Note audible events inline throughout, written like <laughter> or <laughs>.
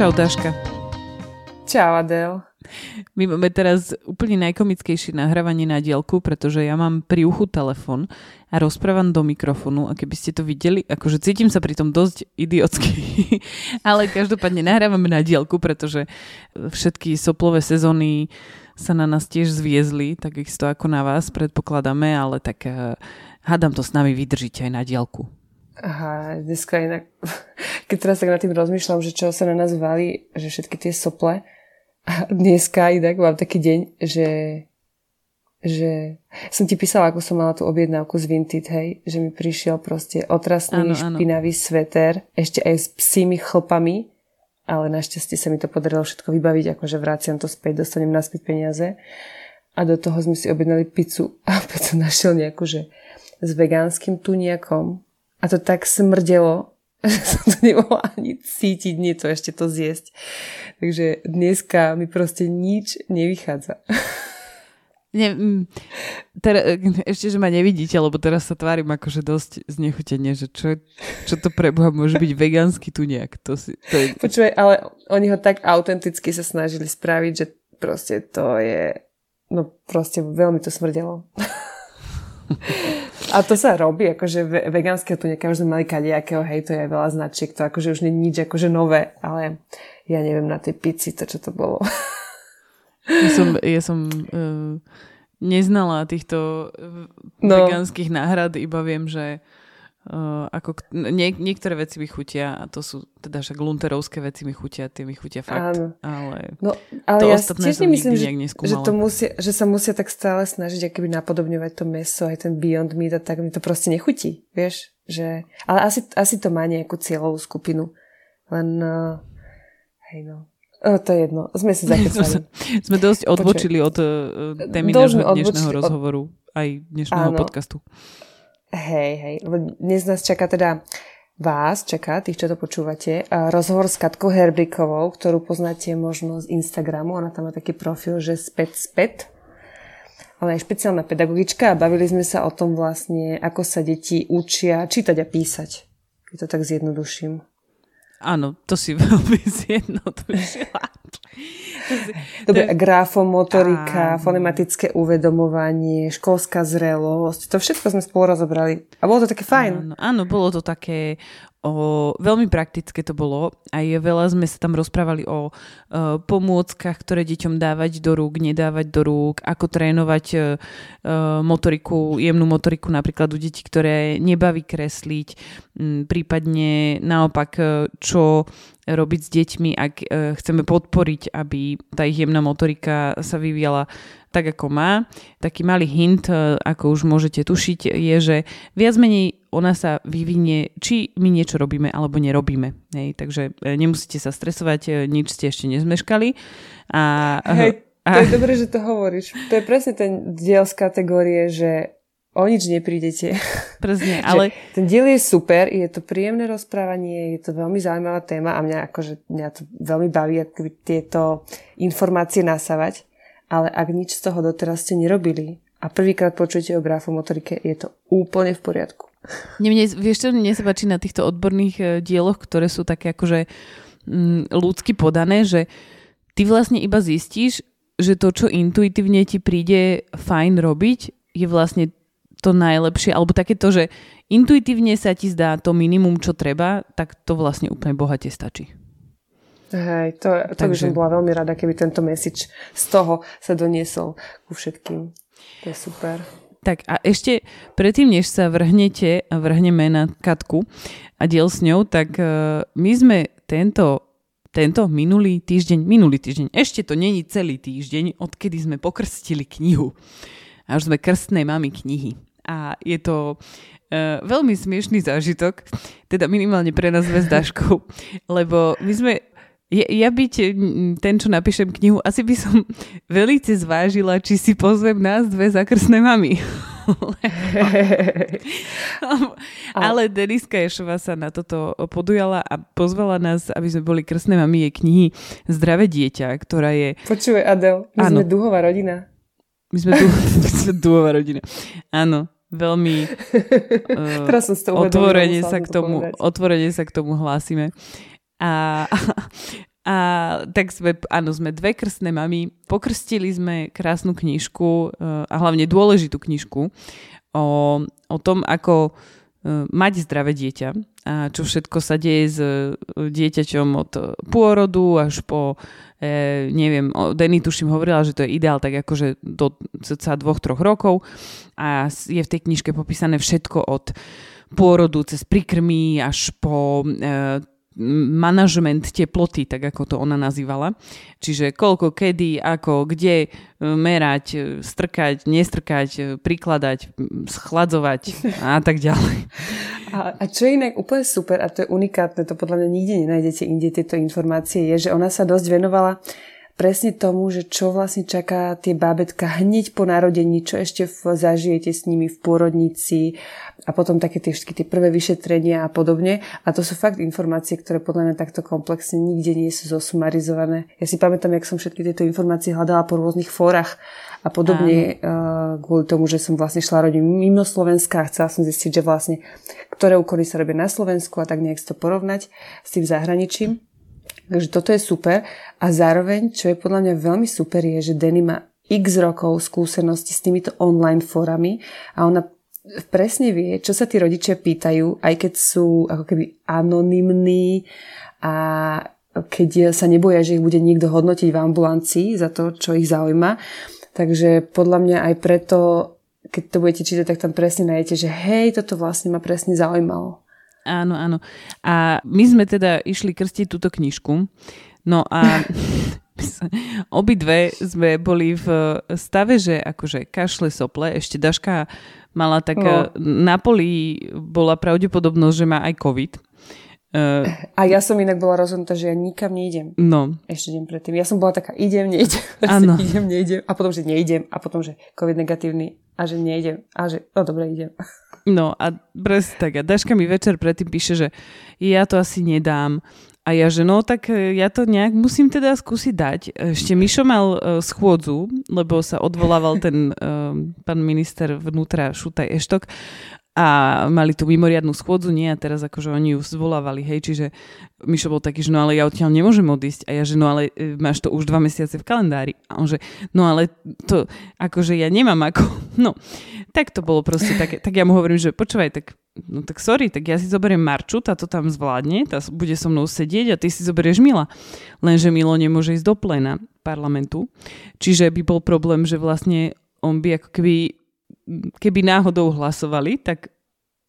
Čau, Daška. Čau Adel. My máme teraz úplne najkomickejšie nahrávanie na dielku, pretože ja mám pri uchu telefon a rozprávam do mikrofónu a keby ste to videli, akože cítim sa pri tom dosť idiotsky, <laughs> ale každopádne nahrávame na dielku, pretože všetky soplové sezóny sa na nás tiež zviezli, tak isto ako na vás predpokladáme, ale tak uh, hádam to s nami vydržíte aj na dielku. Aha, dneska inak, <laughs> keď teraz tak nad tým rozmýšľam, že čo sa na nás valí, že všetky tie sople, a <laughs> dneska inak mám taký deň, že, že som ti písala, ako som mala tú objednávku z Vinted, hej, že mi prišiel proste otrasný, áno. špinavý sveter, ešte aj s psími chlpami, ale našťastie sa mi to podarilo všetko vybaviť, akože vraciam to späť, dostanem naspäť peniaze. A do toho sme si objednali pizzu a <laughs> som našiel nejakú, že s vegánskym tuniakom a to tak smrdelo, <laughs> že som to nemohla ani cítiť, nie to ešte to zjesť. Takže dneska mi proste nič nevychádza. Ne, mm, tera, ešte, že ma nevidíte, lebo teraz sa tvárim akože dosť znechutenie, že čo, čo to pre Boha môže byť vegánsky tu nejak. To si, to je... Počúvaj, ale oni ho tak autenticky sa snažili spraviť, že proste to je, no proste veľmi to smrdelo. <laughs> A to sa robí, akože ve- vegánskeho tu nejakého, už sme mali kadejakého, hej, to je veľa značiek, to akože už nie nič akože nové, ale ja neviem na tej pici to, čo to bolo. Ja som, ja som uh, neznala týchto uh, No. vegánskych náhrad, iba viem, že uh, ako, nie, niektoré veci mi chutia a to sú teda však lunterovské veci mi chutia, tie mi chutia fakt, Áno. ale No, ale to ja ostatné tiež nemyslím, že, že, to musia, že sa musia tak stále snažiť akoby napodobňovať to meso, aj ten Beyond Meat a tak mi to proste nechutí, vieš? Že, ale asi, asi to má nejakú cieľovú skupinu. Len, uh, hej no. O, to je jedno. Sme si <laughs> zakecali. sme dosť odbočili od uh, témy nášho dnešného od- rozhovoru, aj dnešného Áno. podcastu. Hej, hej. Lebo dnes nás čaká teda vás, čaká, tých, čo to počúvate, rozhovor s Katkou Herbrikovou, ktorú poznáte možno z Instagramu. Ona tam má taký profil, že späť, späť. Ona je špeciálna pedagogička a bavili sme sa o tom vlastne, ako sa deti učia čítať a písať. Keď to tak zjednoduším. Áno, to si <laughs> veľmi zjednodušila. Dobre, grafomotorika, Áno. fonematické uvedomovanie, školská zrelosť, to všetko sme spolu rozobrali. A bolo to také fajn. Áno, áno, bolo to také o, veľmi praktické to bolo. Aj veľa sme sa tam rozprávali o, o pomôckach, ktoré deťom dávať do rúk, nedávať do rúk, ako trénovať e, e, motoriku, jemnú motoriku napríklad u detí, ktoré nebaví kresliť, m, prípadne naopak, e, čo robiť s deťmi, ak e, chceme podporiť, aby tá ich jemná motorika sa vyvíjala tak, ako má. Taký malý hint, e, ako už môžete tušiť, je, že viac menej ona sa vyvinie, či my niečo robíme alebo nerobíme. Hej, takže e, nemusíte sa stresovať, e, nič ste ešte nezmeškali. A, Hej, to je dobré, že to hovoríš. To je presne ten diel z kategórie, že o nič neprídete. presne, <laughs> ale Ten diel je super, je to príjemné rozprávanie, je to veľmi zaujímavá téma a mňa, akože, mňa to veľmi baví akoby tieto informácie nasávať. Ale ak nič z toho doteraz ste nerobili a prvýkrát počujete o grafomotorike, je to úplne v poriadku. Mne, vieš, čo mne sa páči na týchto odborných e, dieloch, ktoré sú také akože mm, ľudsky podané, že ty vlastne iba zistíš, že to, čo intuitívne ti príde fajn robiť, je vlastne to najlepšie, alebo takéto, že intuitívne sa ti zdá to minimum, čo treba, tak to vlastne úplne bohate stačí. Hej, to, to by Takže- som bola veľmi rada, keby tento message z toho sa doniesol ku všetkým. To je super. Tak a ešte predtým, než sa vrhnete a vrhneme na Katku a diel s ňou, tak uh, my sme tento, tento minulý týždeň, minulý týždeň, ešte to není celý týždeň, odkedy sme pokrstili knihu. A už sme krstnej mami knihy. a je to uh, veľmi smiešný zážitok, teda minimálne pre nás s Daškou, lebo my sme ja, ja byť ten, čo napíšem knihu, asi by som <laughs> veľmi zvážila, či si pozvem nás dve zakrstné mami. <laughs> Ale Deniska Ješová sa na toto podujala a pozvala nás, aby sme boli krstné mami jej knihy Zdravé dieťa, ktorá je... Počúvaj, Adel, my ano. sme duhová rodina. My sme, du- <laughs> my sme duhová rodina. Áno, veľmi uh, Teraz som otvorene, sa k tomu, otvorene sa k tomu hlásime. A, <laughs> a tak sme, áno, sme dve krstné mamy. Pokrstili sme krásnu knižku uh, a hlavne dôležitú knižku o, o tom, ako uh, mať zdravé dieťa a čo všetko sa deje s dieťaťom od pôrodu až po e, neviem, Denny tuším hovorila, že to je ideál tak akože do cca dvoch, troch rokov a je v tej knižke popísané všetko od pôrodu cez prikrmy až po e, manažment teploty, tak ako to ona nazývala. Čiže koľko, kedy, ako, kde e, merať, e, strkať, nestrkať, e, prikladať, schladzovať a tak ďalej. A, a čo je inak úplne super, a to je unikátne, to podľa mňa nikde nenájdete inde tieto informácie, je, že ona sa dosť venovala presne tomu, že čo vlastne čaká tie bábetka hneď po narodení, čo ešte v, zažijete s nimi v pôrodnici a potom také tie všetky tie prvé vyšetrenia a podobne. A to sú fakt informácie, ktoré podľa mňa takto komplexne nikde nie sú zosumarizované. Ja si pamätám, jak som všetky tieto informácie hľadala po rôznych fórach a podobne uh, kvôli tomu, že som vlastne šla rodiť mimo Slovenska a chcela som zistiť, že vlastne ktoré úkony sa robia na Slovensku a tak nejak to porovnať s tým zahraničím. Takže toto je super. A zároveň, čo je podľa mňa veľmi super, je, že Denny má x rokov skúsenosti s týmito online fórami a ona presne vie, čo sa tí rodičia pýtajú, aj keď sú ako keby anonymní a keď sa neboja, že ich bude niekto hodnotiť v ambulancii za to, čo ich zaujíma. Takže podľa mňa aj preto, keď to budete čítať, tak tam presne nájdete, že hej, toto vlastne ma presne zaujímalo. Áno, áno. A my sme teda išli krstiť túto knižku. No a <laughs> obidve sme boli v stave, že akože kašle sople, ešte Daška mala tak no. na poli bola pravdepodobnosť, že má aj COVID. Uh, a ja som inak bola rozhodnutá, že ja nikam nejdem. No. Ešte deň predtým. Ja som bola taká, idem, nejdem. <laughs> Áno. idem, nejdem. A potom, že nejdem. A potom, že COVID negatívny. A že nejdem. A že, no dobre, idem. No a presne tak. A Daška mi večer predtým píše, že ja to asi nedám. A ja, že no, tak e, ja to nejak musím teda skúsiť dať. Ešte Mišo mal uh, schôdzu, lebo sa odvolával ten uh, pán minister vnútra Šutaj Eštok a mali tú mimoriadnú schôdzu, nie a teraz akože oni ju zvolávali, hej, čiže Mišo bol taký, že no ale ja odtiaľ nemôžem odísť a ja, že no ale e, máš to už dva mesiace v kalendári a on, že no ale to akože ja nemám ako, <laughs> no tak to bolo proste také, tak ja mu hovorím, že počúvaj, tak no tak sorry, tak ja si zoberiem Marču, tá to tam zvládne, tá bude so mnou sedieť a ty si zoberieš Mila. Lenže Milo nemôže ísť do plena parlamentu, čiže by bol problém, že vlastne on by ako keby keby náhodou hlasovali, tak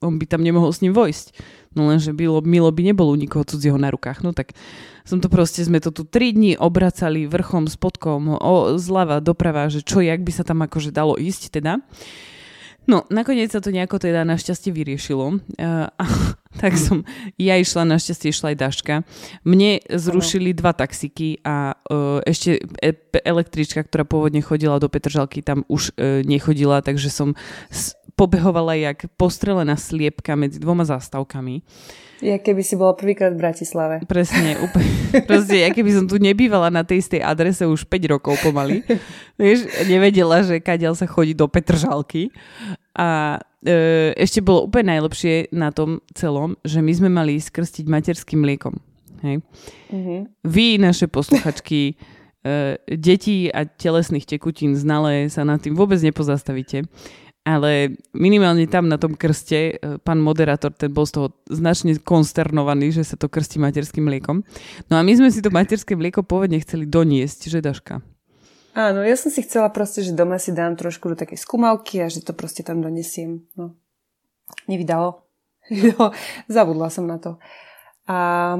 on by tam nemohol s ním vojsť. No lenže bylo, Milo by nebolo u nikoho cudzieho na rukách. No tak som to proste, sme to tu tri dní obracali vrchom, spodkom, o, zľava, doprava, že čo, jak by sa tam akože dalo ísť teda. No, nakoniec sa to nejako teda našťastie vyriešilo. Uh, <laughs> tak som, ja išla, našťastie išla aj Daška. Mne zrušili dva taxiky a uh, ešte e- električka, ktorá pôvodne chodila do Petržalky, tam už uh, nechodila, takže som s- pobehovala jak postrelená sliepka medzi dvoma zástavkami. Ja keby si bola prvýkrát v Bratislave. Presne, úplne. <laughs> Proste, ja keby som tu nebývala na tej istej adrese už 5 rokov pomaly. Vieš, nevedela, že kadiaľ sa chodí do Petržalky. A e, ešte bolo úplne najlepšie na tom celom, že my sme mali skrstiť materským mliekom. Hej? Mm-hmm. Vy, naše posluchačky, e, deti a telesných tekutín znalé sa nad tým vôbec nepozastavíte ale minimálne tam na tom krste e, pán moderátor ten bol z toho značne konsternovaný, že sa to krstí materským mliekom. No a my sme si to materské mlieko pôvodne chceli doniesť, že Daška? Áno, ja som si chcela proste, že doma si dám trošku do takej skúmavky a že to proste tam donesiem. No, <laughs> nevydalo. Zabudla som na to. A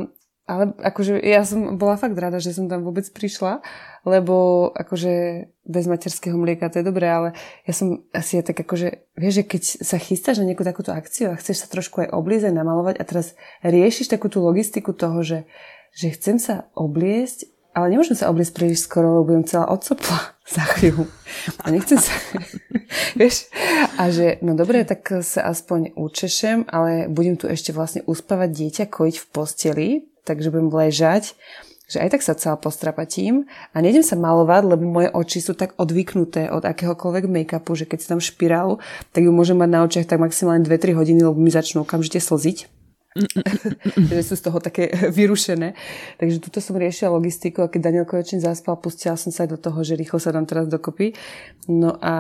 ale akože ja som bola fakt rada, že som tam vôbec prišla, lebo akože bez materského mlieka to je dobré, ale ja som asi ja tak akože, vieš, že keď sa chystáš na nejakú takúto akciu a chceš sa trošku aj obliezť, namalovať a teraz riešiš takú tú logistiku toho, že, že chcem sa obliezť, ale nemôžem sa obliecť príliš skoro, lebo budem celá odsopla <laughs> za chvíľu. A nechcem sa... <laughs> vieš? A že, no dobre, tak sa aspoň učešem, ale budem tu ešte vlastne uspávať dieťa, kojiť v posteli, takže budem ležať, že aj tak sa celá postrapatím a nejdem sa malovať, lebo moje oči sú tak odvyknuté od akéhokoľvek make-upu, že keď si tam špirálu, tak ju môžem mať na očiach tak maximálne 2-3 hodiny, lebo mi začnú okamžite slziť. <laughs> že sú z toho také <laughs> vyrušené. Takže tuto som riešila logistiku a keď Daniel konečne zaspal, pustila som sa aj do toho, že rýchlo sa dám teraz dokopy. No a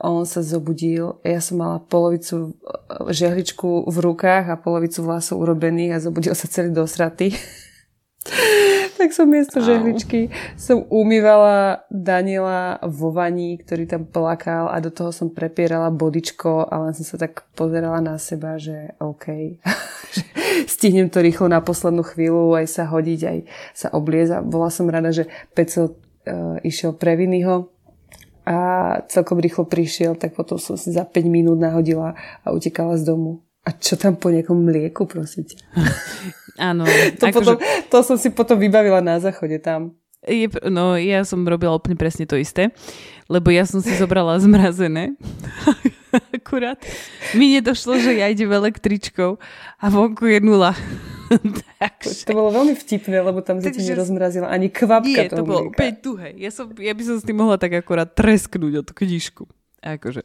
on sa zobudil, ja som mala polovicu e, žehličku v rukách a polovicu vlasov urobených a zobudil sa celý dosratý. <laughs> tak som miesto žehličky som umývala Daniela vo vaní, ktorý tam plakal a do toho som prepierala bodičko a len som sa tak pozerala na seba, že OK, <laughs> stihnem to rýchlo na poslednú chvíľu aj sa hodiť, aj sa oblieza. Bola som rada, že Peco uh, išiel pre Viniho a celkom rýchlo prišiel, tak potom som si za 5 minút nahodila a utekala z domu. A čo tam po nejakom mlieku, prosíte? <laughs> Áno. to, ako potom, že... to som si potom vybavila na záchode tam. Je, no, ja som robila úplne presne to isté, lebo ja som si zobrala zmrazené. <laughs> Akurát. Mi nedošlo, že ja idem električkou a vonku je nula. <laughs> Takže... To bolo veľmi vtipné, lebo tam sa ti nerozmrazila ani kvapka Nie, to bolo úplne tuhé. Ja, som, ja by som s tým mohla tak akorát tresknúť o tú knižku. Akože.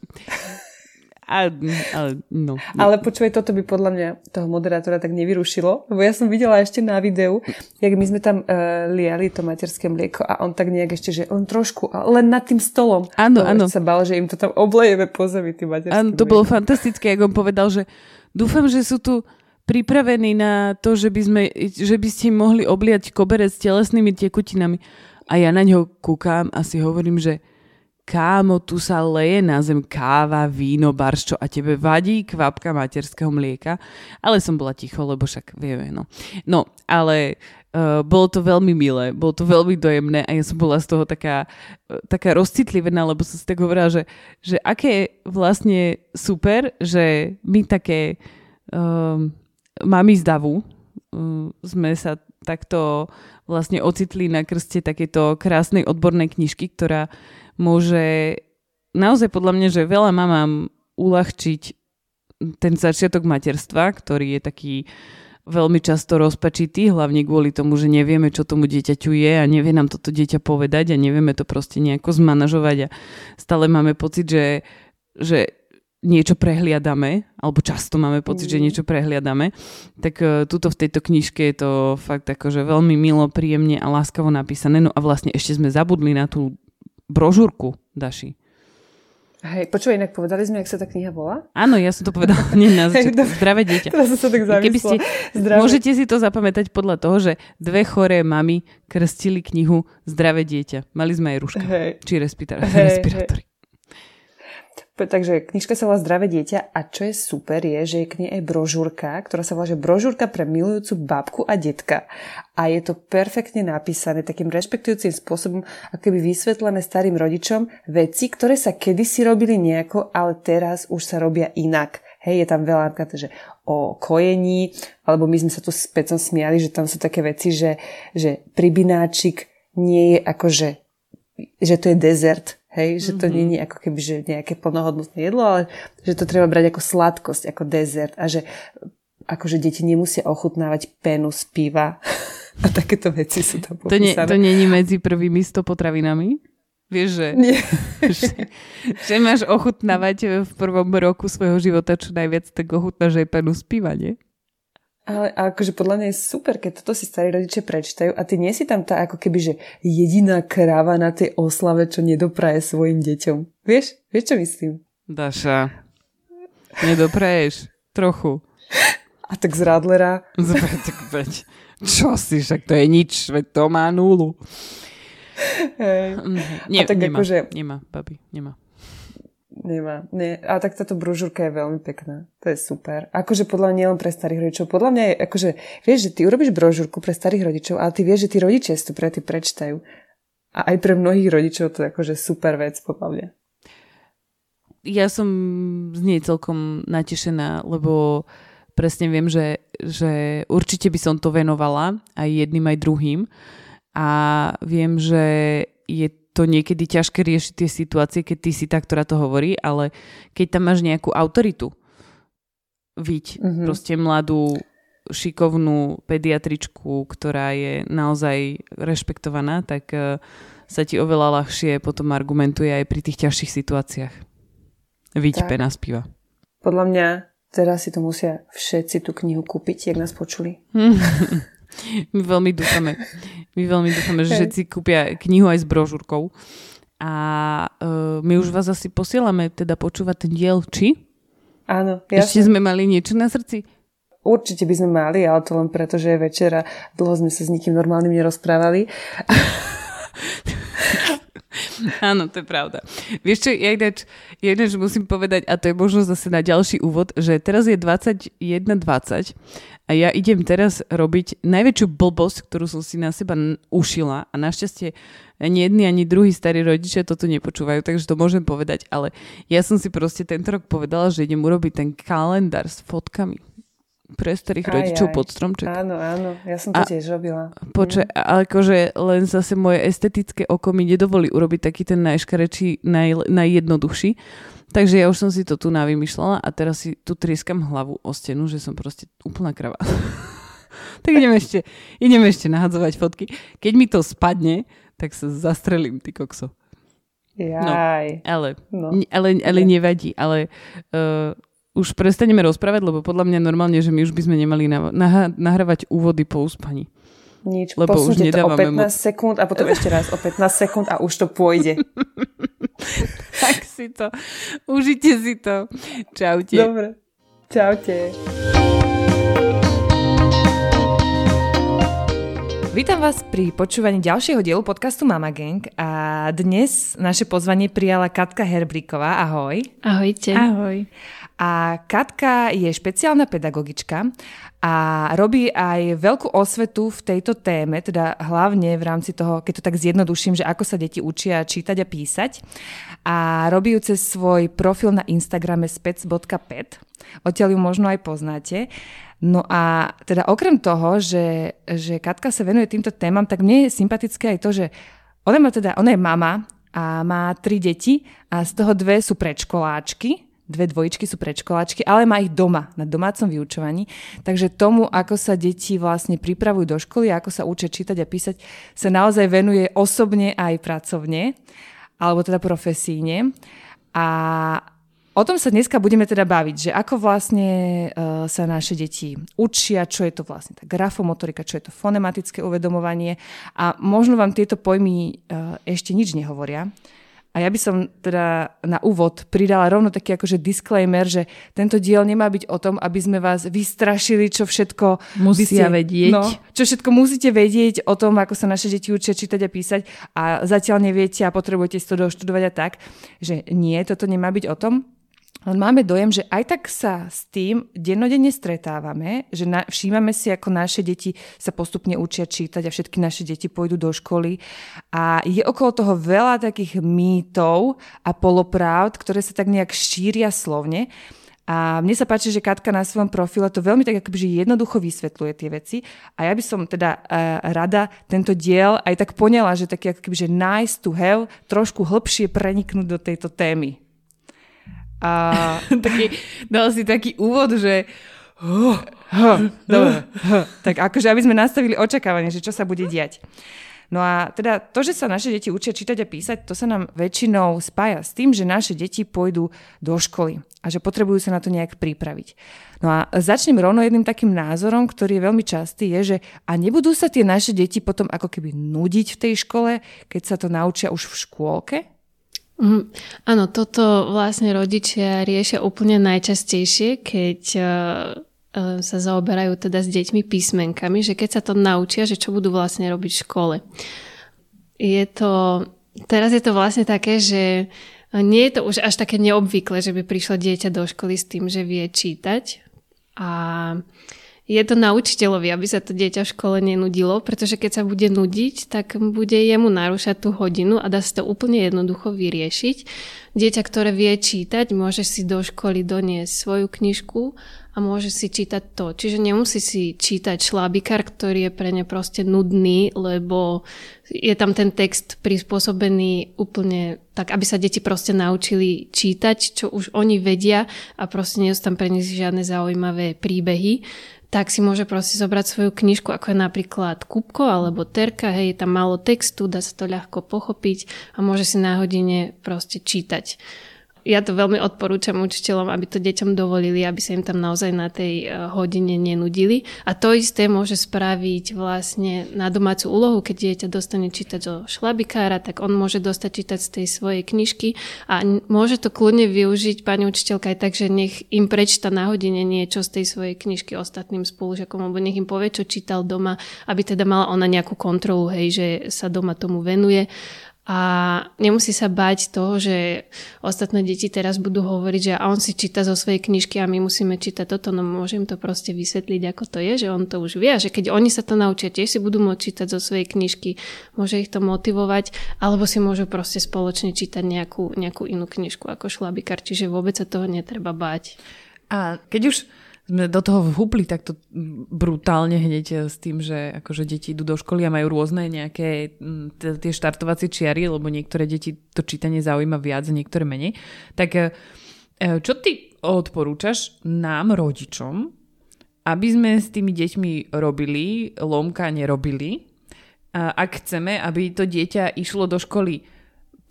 A, ale, no, no. ale počúvaj, toto by podľa mňa toho moderátora tak nevyrušilo, lebo ja som videla ešte na videu, jak my sme tam uh, liali to materské mlieko a on tak nejak ešte, že on trošku, len nad tým stolom. Áno, áno. sa bal, že im to tam oblejeme po zemi, tým materským Áno, to mlieko. bolo fantastické, ako on povedal, že dúfam, že sú tu pripravení na to, že by, sme, že by ste mohli obliať koberec s telesnými tekutinami. A ja na ňo kúkam a si hovorím, že kámo, tu sa leje na zem káva, víno, barščo a tebe vadí kvapka materského mlieka. Ale som bola ticho, lebo však vieme, no. No, ale uh, bolo to veľmi milé, bolo to veľmi dojemné a ja som bola z toho taká, uh, taká rozcitlivená, lebo som si tak hovorila, že, že aké vlastne super, že my také uh, mami z davu uh, sme sa takto vlastne ocitli na krste takéto krásnej odbornej knižky, ktorá môže naozaj podľa mňa, že veľa mamám uľahčiť ten začiatok materstva, ktorý je taký veľmi často rozpačitý, hlavne kvôli tomu, že nevieme, čo tomu dieťaťu je a nevie nám toto dieťa povedať a nevieme to proste nejako zmanažovať a stále máme pocit, že, že niečo prehliadame, alebo často máme pocit, mm. že niečo prehliadame, tak uh, tuto v tejto knižke je to fakt akože veľmi milo, príjemne a láskavo napísané. No a vlastne ešte sme zabudli na tú brožúrku, Daši. Hej, počúvaj, inak povedali sme, jak sa tá kniha volá? Áno, ja som to povedala <laughs> nie na začiatku. Zdravé dieťa. Teraz som sa tak Keby ste, Zdravé. Môžete si to zapamätať podľa toho, že dve choré mamy krstili knihu Zdravé dieťa. Mali sme aj ruška. Hej. Či respirátory. Hej, Takže knižka sa volá Zdravé dieťa a čo je super je, že je k nej aj brožúrka, ktorá sa volá že brožúrka pre milujúcu babku a detka. A je to perfektne napísané takým rešpektujúcim spôsobom, ako keby vysvetlené starým rodičom veci, ktoré sa kedysi robili nejako, ale teraz už sa robia inak. Hej, je tam veľa že o kojení, alebo my sme sa tu s Pecom smiali, že tam sú také veci, že, že pribináčik nie je akože, že to je dezert, Hej, že to mm-hmm. je ako keby že nejaké plnohodnotné jedlo, ale že to treba brať ako sladkosť, ako dezert a že akože deti nemusia ochutnávať penu z piva <laughs> a takéto veci sú tam popísané. To, nie, to není medzi prvými 100 potravinami? Vieš, že, nie. <laughs> že, že máš ochutnávať v prvom roku svojho života čo najviac, tak ochutnáš aj penu z piva, nie? Ale akože podľa mňa je super, keď toto si starí rodičia prečítajú a ty nie si tam tá ako keby, že jediná kráva na tej oslave, čo nedopraje svojim deťom. Vieš? Vieš, čo myslím? Daša, nedopraješ. Trochu. A tak z Radlera? tak veď, čo si, však to je nič, veď to má nulu. Hej. Mhm. Nie, a tak nemá, akože... nemá, babi, nemá. Nemá. Nie. A tak táto brožúrka je veľmi pekná. To je super. Akože podľa mňa nielen pre starých rodičov. Podľa mňa je, akože, vieš, že ty urobíš brožúrku pre starých rodičov, ale ty vieš, že tí rodičia si to pre ty prečtajú. A aj pre mnohých rodičov to je akože super vec, podľa mňa. Ja som z nej celkom natešená, lebo presne viem, že, že určite by som to venovala aj jedným, aj druhým. A viem, že je to niekedy ťažké riešiť tie situácie, keď ty si tá, ktorá to hovorí, ale keď tam máš nejakú autoritu, viť mm-hmm. proste mladú, šikovnú pediatričku, ktorá je naozaj rešpektovaná, tak uh, sa ti oveľa ľahšie potom argumentuje aj pri tých ťažších situáciách. Viť pena spíva. Podľa mňa teraz si to musia všetci tú knihu kúpiť, jak nás počuli. <laughs> My veľmi dúfame. My veľmi dúfame, že všetci kúpia knihu aj s brožúrkou. A uh, my už vás asi posielame teda počúvať ten diel, či? Áno. Jasne. Ešte sme mali niečo na srdci? Určite by sme mali, ale to len preto, že je večera. Dlho sme sa s nikým normálnym nerozprávali. <laughs> <laughs> Áno, to je pravda. Vieš čo, ja ináč, ja ináč musím povedať, a to je možno zase na ďalší úvod, že teraz je 21.20 a ja idem teraz robiť najväčšiu blbosť, ktorú som si na seba ušila. A našťastie ani jedni, ani druhí starí rodičia toto nepočúvajú, takže to môžem povedať, ale ja som si proste tento rok povedala, že idem urobiť ten kalendár s fotkami pre starých aj, rodičov aj. pod stromček. Áno, áno, ja som to a, tiež robila. Počkaj, mm. ale akože len zase moje estetické oko mi nedovolí urobiť taký ten najškarečí, naj, najjednoduchší. Takže ja už som si to tu navymýšľala a teraz si tu trieskam hlavu o stenu, že som proste úplná krava. <laughs> tak idem ešte, idem ešte nahadzovať fotky. Keď mi to spadne, tak sa zastrelím, ty kokso. Jaj. No, ale, no. ale, ale nevadí. Ale uh, už prestaneme rozprávať, lebo podľa mňa normálne, že my už by sme nemali nahrávať úvody po uspaní. Nič, lebo už to o 15 moc. sekúnd a potom ešte raz o 15 sekúnd a už to pôjde. <laughs> tak si to, užite si to. Čaute. Dobre, čaute. Vítam vás pri počúvaní ďalšieho dielu podcastu Mama Gang a dnes naše pozvanie prijala Katka Herblíková. Ahoj. Ahojte. Ahoj. A Katka je špeciálna pedagogička a robí aj veľkú osvetu v tejto téme, teda hlavne v rámci toho, keď to tak zjednoduším, že ako sa deti učia čítať a písať. A robí ju cez svoj profil na Instagrame spec.pet. Odtiaľ ju možno aj poznáte. No a teda okrem toho, že, že Katka sa venuje týmto témam, tak mne je sympatické aj to, že ona, má teda, ona je mama a má tri deti a z toho dve sú predškoláčky, dve dvojičky sú predškoláčky, ale má ich doma, na domácom vyučovaní. Takže tomu, ako sa deti vlastne pripravujú do školy, ako sa učia čítať a písať, sa naozaj venuje osobne aj pracovne, alebo teda profesíne. A o tom sa dneska budeme teda baviť, že ako vlastne uh, sa naše deti učia, čo je to vlastne tá grafomotorika, čo je to fonematické uvedomovanie a možno vám tieto pojmy uh, ešte nič nehovoria. A ja by som teda na úvod pridala rovno taký akože disclaimer, že tento diel nemá byť o tom, aby sme vás vystrašili, čo všetko musia ste, vedieť. No, čo všetko musíte vedieť o tom, ako sa naše deti učia čítať a písať a zatiaľ neviete a potrebujete si to doštudovať a tak. Že nie, toto nemá byť o tom. Len máme dojem, že aj tak sa s tým dennodenne stretávame, že na, všímame si, ako naše deti sa postupne učia čítať a všetky naše deti pôjdu do školy. A je okolo toho veľa takých mýtov a polopravd, ktoré sa tak nejak šíria slovne. A mne sa páči, že Katka na svojom profile to veľmi tak akoby jednoducho vysvetľuje tie veci. A ja by som teda uh, rada tento diel aj tak poňala, že taký akoby, že nice to have, trošku hlbšie preniknúť do tejto témy. A <laughs> taký, dal si taký úvod, že dobre, tak akože aby sme nastavili očakávanie, že čo sa bude diať. No a teda to, že sa naše deti učia čítať a písať, to sa nám väčšinou spája s tým, že naše deti pôjdu do školy a že potrebujú sa na to nejak pripraviť. No a začnem rovno jedným takým názorom, ktorý je veľmi častý, je, že a nebudú sa tie naše deti potom ako keby nudiť v tej škole, keď sa to naučia už v škôlke? Mm, áno, toto vlastne rodičia riešia úplne najčastejšie, keď uh, uh, sa zaoberajú teda s deťmi písmenkami, že keď sa to naučia, že čo budú vlastne robiť v škole. Je to, teraz je to vlastne také, že Nie je to už až také neobvykle, že by prišlo dieťa do školy s tým, že vie čítať. A je to na učiteľovi, aby sa to dieťa v škole nenudilo, pretože keď sa bude nudiť, tak bude jemu narúšať tú hodinu a dá sa to úplne jednoducho vyriešiť. Dieťa, ktoré vie čítať, môže si do školy doniesť svoju knižku a môže si čítať to. Čiže nemusí si čítať šlábikár, ktorý je pre ne proste nudný, lebo je tam ten text prispôsobený úplne tak, aby sa deti proste naučili čítať, čo už oni vedia a proste nie sú tam pre nich žiadne zaujímavé príbehy tak si môže proste zobrať svoju knižku, ako je napríklad Kupko alebo Terka, hej, je tam málo textu, dá sa to ľahko pochopiť a môže si na hodine proste čítať ja to veľmi odporúčam učiteľom, aby to deťom dovolili, aby sa im tam naozaj na tej eh, hodine nenudili. A to isté môže spraviť vlastne na domácu úlohu, keď dieťa dostane čítať zo šlabikára, tak on môže dostať čítať z tej svojej knižky a môže to kľudne využiť pani učiteľka aj tak, že nech im prečíta na hodine niečo z tej svojej knižky ostatným spolužiakom, alebo nech im povie, čo čítal doma, aby teda mala ona nejakú kontrolu, hej, že sa doma tomu venuje a nemusí sa bať toho, že ostatné deti teraz budú hovoriť, že on si číta zo svojej knižky a my musíme čítať toto, no môžem to proste vysvetliť, ako to je, že on to už vie. Že keď oni sa to naučia, tiež si budú môcť čítať zo svojej knižky, môže ich to motivovať, alebo si môžu proste spoločne čítať nejakú, nejakú inú knižku ako šlabikár, čiže vôbec sa toho netreba bať. A keď už sme do toho vhupli takto brutálne hneď eh, s tým, že akože deti idú do školy a majú rôzne nejaké mm, tie štartovacie čiary, lebo niektoré deti to čítanie zaujíma viac, niektoré menej. Tak eh, eh, čo ty odporúčaš nám, rodičom, aby sme s tými deťmi robili, lomka nerobili, ak chceme, aby to dieťa išlo do školy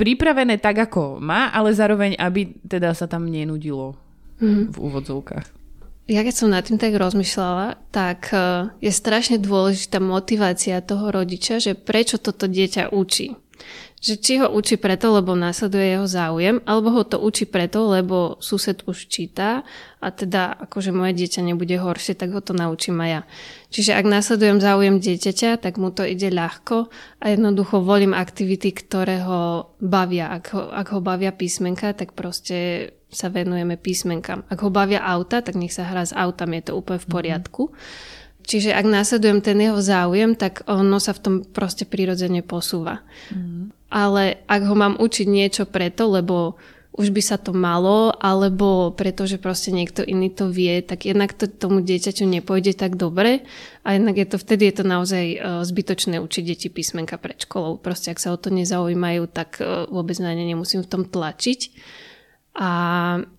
pripravené tak, ako má, ale zároveň, aby teda sa tam nenudilo mm. v úvodzovkách ja keď som nad tým tak rozmýšľala, tak e, je strašne dôležitá motivácia toho rodiča, že prečo toto dieťa učí. Že či ho učí preto, lebo následuje jeho záujem, alebo ho to učí preto, lebo sused už číta a teda akože moje dieťa nebude horšie, tak ho to naučím aj ja. Čiže ak následujem záujem dieťaťa, tak mu to ide ľahko a jednoducho volím aktivity, ktoré ho bavia. Ak ho, ak ho bavia písmenka, tak proste sa venujeme písmenkam. Ak ho bavia auta, tak nech sa hrá s autami, je to úplne v mhm. poriadku. Mm-hmm. Čiže ak následujem ten jeho záujem, tak ono sa v tom proste prirodzene posúva. Mm. Ale ak ho mám učiť niečo preto, lebo už by sa to malo, alebo pretože proste niekto iný to vie, tak jednak to tomu dieťaťu nepôjde tak dobre a jednak je to, vtedy je to naozaj uh, zbytočné učiť deti písmenka pred školou. Proste ak sa o to nezaujímajú, tak uh, vôbec na ne nemusím v tom tlačiť. A,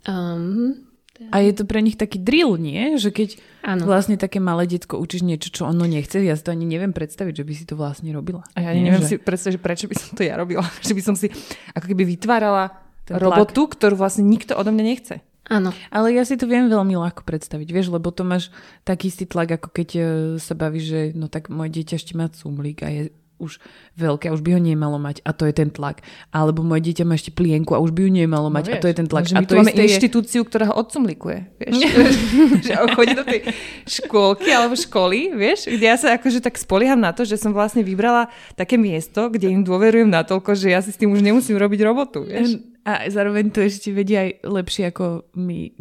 um, a je to pre nich taký drill, nie? Že keď ano. vlastne také malé detsko učíš niečo, čo ono nechce, ja si to ani neviem predstaviť, že by si to vlastne robila. A ja nie, neviem že... si predstaviť, prečo by som to ja robila. <laughs> že by som si ako keby vytvárala Ten robotu, tlak. ktorú vlastne nikto odo mňa nechce. Áno. Ale ja si to viem veľmi ľahko predstaviť, vieš, lebo to máš taký istý tlak, ako keď e, sa bavíš, že no tak moje dieťa ešte má cumlík a je už veľké a už by ho nemalo mať a to je ten tlak. Alebo moje dieťa má ešte plienku a už by ju nemalo mať no, vieš, a to je ten tlak. A my to máme inštitúciu, je... ktorá ho odsumlikuje. Vieš? <laughs> že chodí do tej škôlky alebo školy, vieš, kde ja sa akože tak spolieham na to, že som vlastne vybrala také miesto, kde im dôverujem natoľko, že ja si s tým už nemusím robiť robotu. Vieš? A zároveň to ešte vedia aj lepšie ako my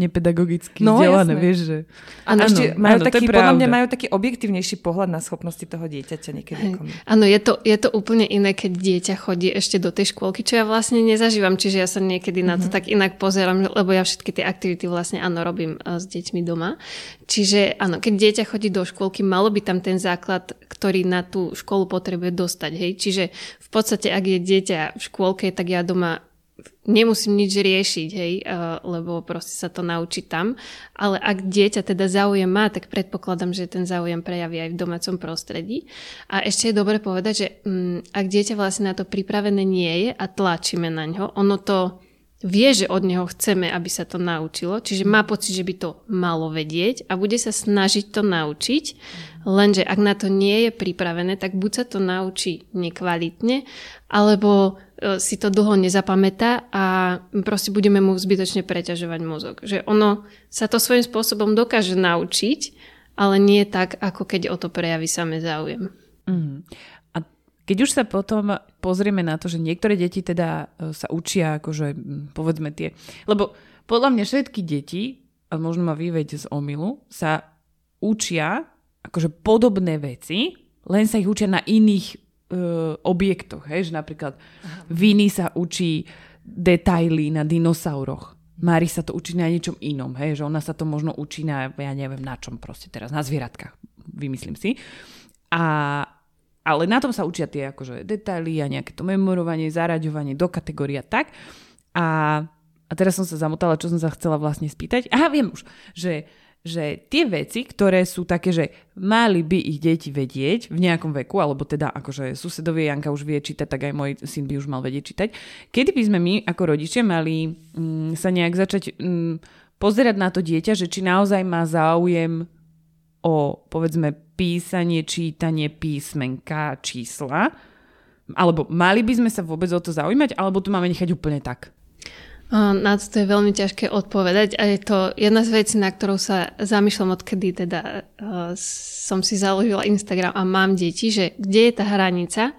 nepedagogicky no, vzdelané, jasné. vieš, že... Áno, ešte majú áno, taký, podľa mňa majú taký objektívnejší pohľad na schopnosti toho dieťaťa niekedy. Áno, je to, je to úplne iné, keď dieťa chodí ešte do tej škôlky, čo ja vlastne nezažívam, čiže ja sa niekedy mm-hmm. na to mhm. tak inak pozerám, lebo ja všetky tie aktivity vlastne áno robím eh, s deťmi doma. Čiže áno, keď dieťa chodí do škôlky, malo by tam ten základ, ktorý na tú školu potrebuje dostať, hej. Čiže v podstate, ak je dieťa v škôlke, tak ja doma nemusím nič riešiť, hej, lebo proste sa to naučí tam. Ale ak dieťa teda záujem má, tak predpokladám, že ten záujem prejaví aj v domácom prostredí. A ešte je dobre povedať, že mm, ak dieťa vlastne na to pripravené nie je a tlačíme na ňo, ono to vie, že od neho chceme, aby sa to naučilo, čiže má pocit, že by to malo vedieť a bude sa snažiť to naučiť, lenže ak na to nie je pripravené, tak buď sa to naučí nekvalitne, alebo e, si to dlho nezapamätá a proste budeme mu zbytočne preťažovať mozog. Že ono sa to svojím spôsobom dokáže naučiť, ale nie tak, ako keď o to prejaví samé záujem. Mm. A Keď už sa potom pozrieme na to, že niektoré deti teda e, sa učia, akože povedzme tie, lebo podľa mňa všetky deti, a možno ma vyveď z omilu, sa učia akože podobné veci, len sa ich učia na iných uh, objektoch. Hej? Že napríklad Viny sa učí detaily na dinosauroch. Mari sa to učí na niečom inom. Hej? Že ona sa to možno učí na, ja neviem na čom proste teraz, na zvieratkách, vymyslím si. A, ale na tom sa učia tie akože detaily a nejaké to memorovanie, zaraďovanie do kategória tak. A, a teraz som sa zamotala, čo som sa chcela vlastne spýtať. Aha, viem už, že že tie veci, ktoré sú také, že mali by ich deti vedieť v nejakom veku, alebo teda akože susedovie Janka už vie čítať, tak aj môj syn by už mal vedieť čítať. Kedy by sme my ako rodičia mali mm, sa nejak začať mm, pozerať na to dieťa, že či naozaj má záujem o povedzme písanie, čítanie písmenka, čísla, alebo mali by sme sa vôbec o to zaujímať, alebo to máme nechať úplne tak? Na to je veľmi ťažké odpovedať a je to jedna z vecí, na ktorú sa zamýšľam odkedy teda uh, som si založila Instagram a mám deti, že kde je tá hranica,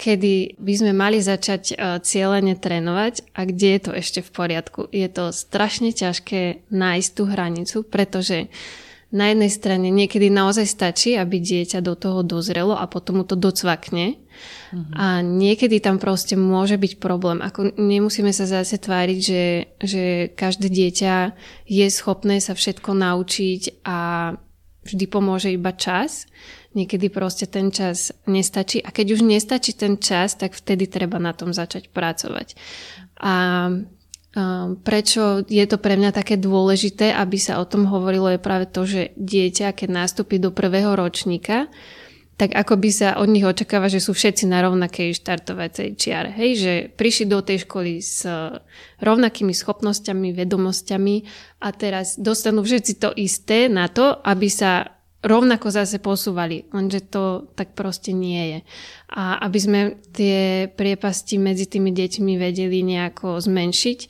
kedy by sme mali začať uh, cieľene trénovať a kde je to ešte v poriadku. Je to strašne ťažké nájsť tú hranicu, pretože na jednej strane niekedy naozaj stačí, aby dieťa do toho dozrelo a potom mu to docvakne Uh-huh. A niekedy tam proste môže byť problém. Ako nemusíme sa zase tváriť, že, že každé dieťa je schopné sa všetko naučiť a vždy pomôže iba čas. Niekedy proste ten čas nestačí. A keď už nestačí ten čas, tak vtedy treba na tom začať pracovať. A Prečo je to pre mňa také dôležité, aby sa o tom hovorilo, je práve to, že dieťa, keď nástupí do prvého ročníka, tak ako by sa od nich očakáva, že sú všetci na rovnakej štartovacej čiare. Hej, že prišli do tej školy s rovnakými schopnosťami, vedomosťami a teraz dostanú všetci to isté na to, aby sa rovnako zase posúvali. Lenže to tak proste nie je. A aby sme tie priepasti medzi tými deťmi vedeli nejako zmenšiť,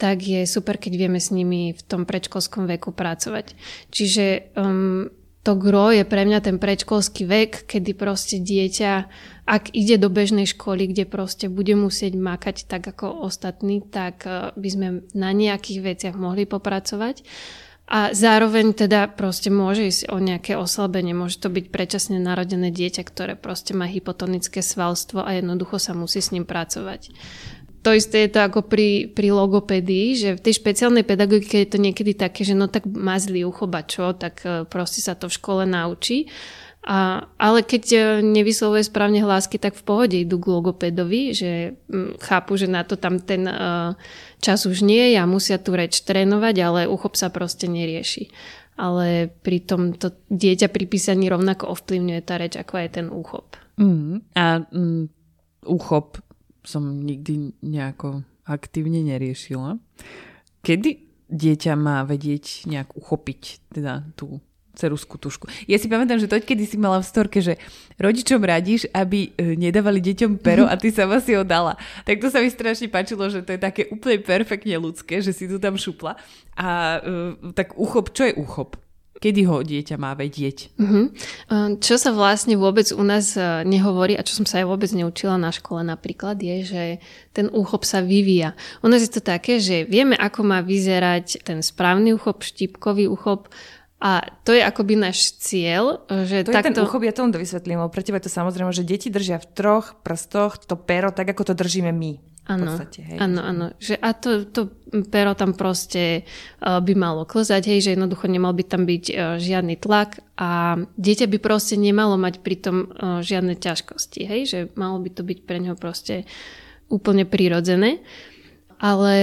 tak je super, keď vieme s nimi v tom predškolskom veku pracovať. Čiže um, to gro je pre mňa ten predškolský vek, kedy proste dieťa, ak ide do bežnej školy, kde proste bude musieť makať tak ako ostatní, tak eh, by sme na nejakých veciach mohli popracovať. A zároveň teda proste môže ísť o nejaké oslabenie. Môže to byť predčasne narodené dieťa, ktoré proste má hypotonické svalstvo a jednoducho sa musí s ním pracovať to isté je to ako pri, pri logopédii, že v tej špeciálnej pedagogike je to niekedy také, že no tak mazli ucho čo, tak e, proste sa to v škole naučí. A, ale keď e, nevyslovuje správne hlásky, tak v pohode idú k logopédovi, že m, chápu, že na to tam ten uh, čas už nie je a musia tú reč trénovať, ale uchop sa proste nerieši. Ale pri tom to dieťa pri písaní rovnako ovplyvňuje tá reč, ako aj ten úchop. Mm. A mm, úchop som nikdy nejako aktívne neriešila. Kedy dieťa má vedieť nejak uchopiť teda tú cerusku tušku. Ja si pamätám, že to kedy si mala v storke, že rodičom radíš, aby e, nedávali deťom pero a ty sama si ho dala. Tak to sa mi strašne páčilo, že to je také úplne perfektne ľudské, že si tu tam šupla. A uh, tak uchop, čo je uchop? Kedy ho dieťa má vedieť? Uh-huh. Čo sa vlastne vôbec u nás nehovorí a čo som sa aj vôbec neučila na škole napríklad je, že ten úchop sa vyvíja. U nás je to také, že vieme, ako má vyzerať ten správny úchop, štípkový úchop, a to je akoby náš cieľ. Že to takto... je ten úchop, ja to len dovysvetlím, lebo pre teba je to samozrejme, že deti držia v troch prstoch to pero tak, ako to držíme my. Áno, áno, áno. Že a to, to pero tam proste uh, by malo klzať, hej, že jednoducho nemal by tam byť uh, žiadny tlak a dieťa by proste nemalo mať pri tom uh, žiadne ťažkosti, hej, že malo by to byť pre neho proste úplne prirodzené. Ale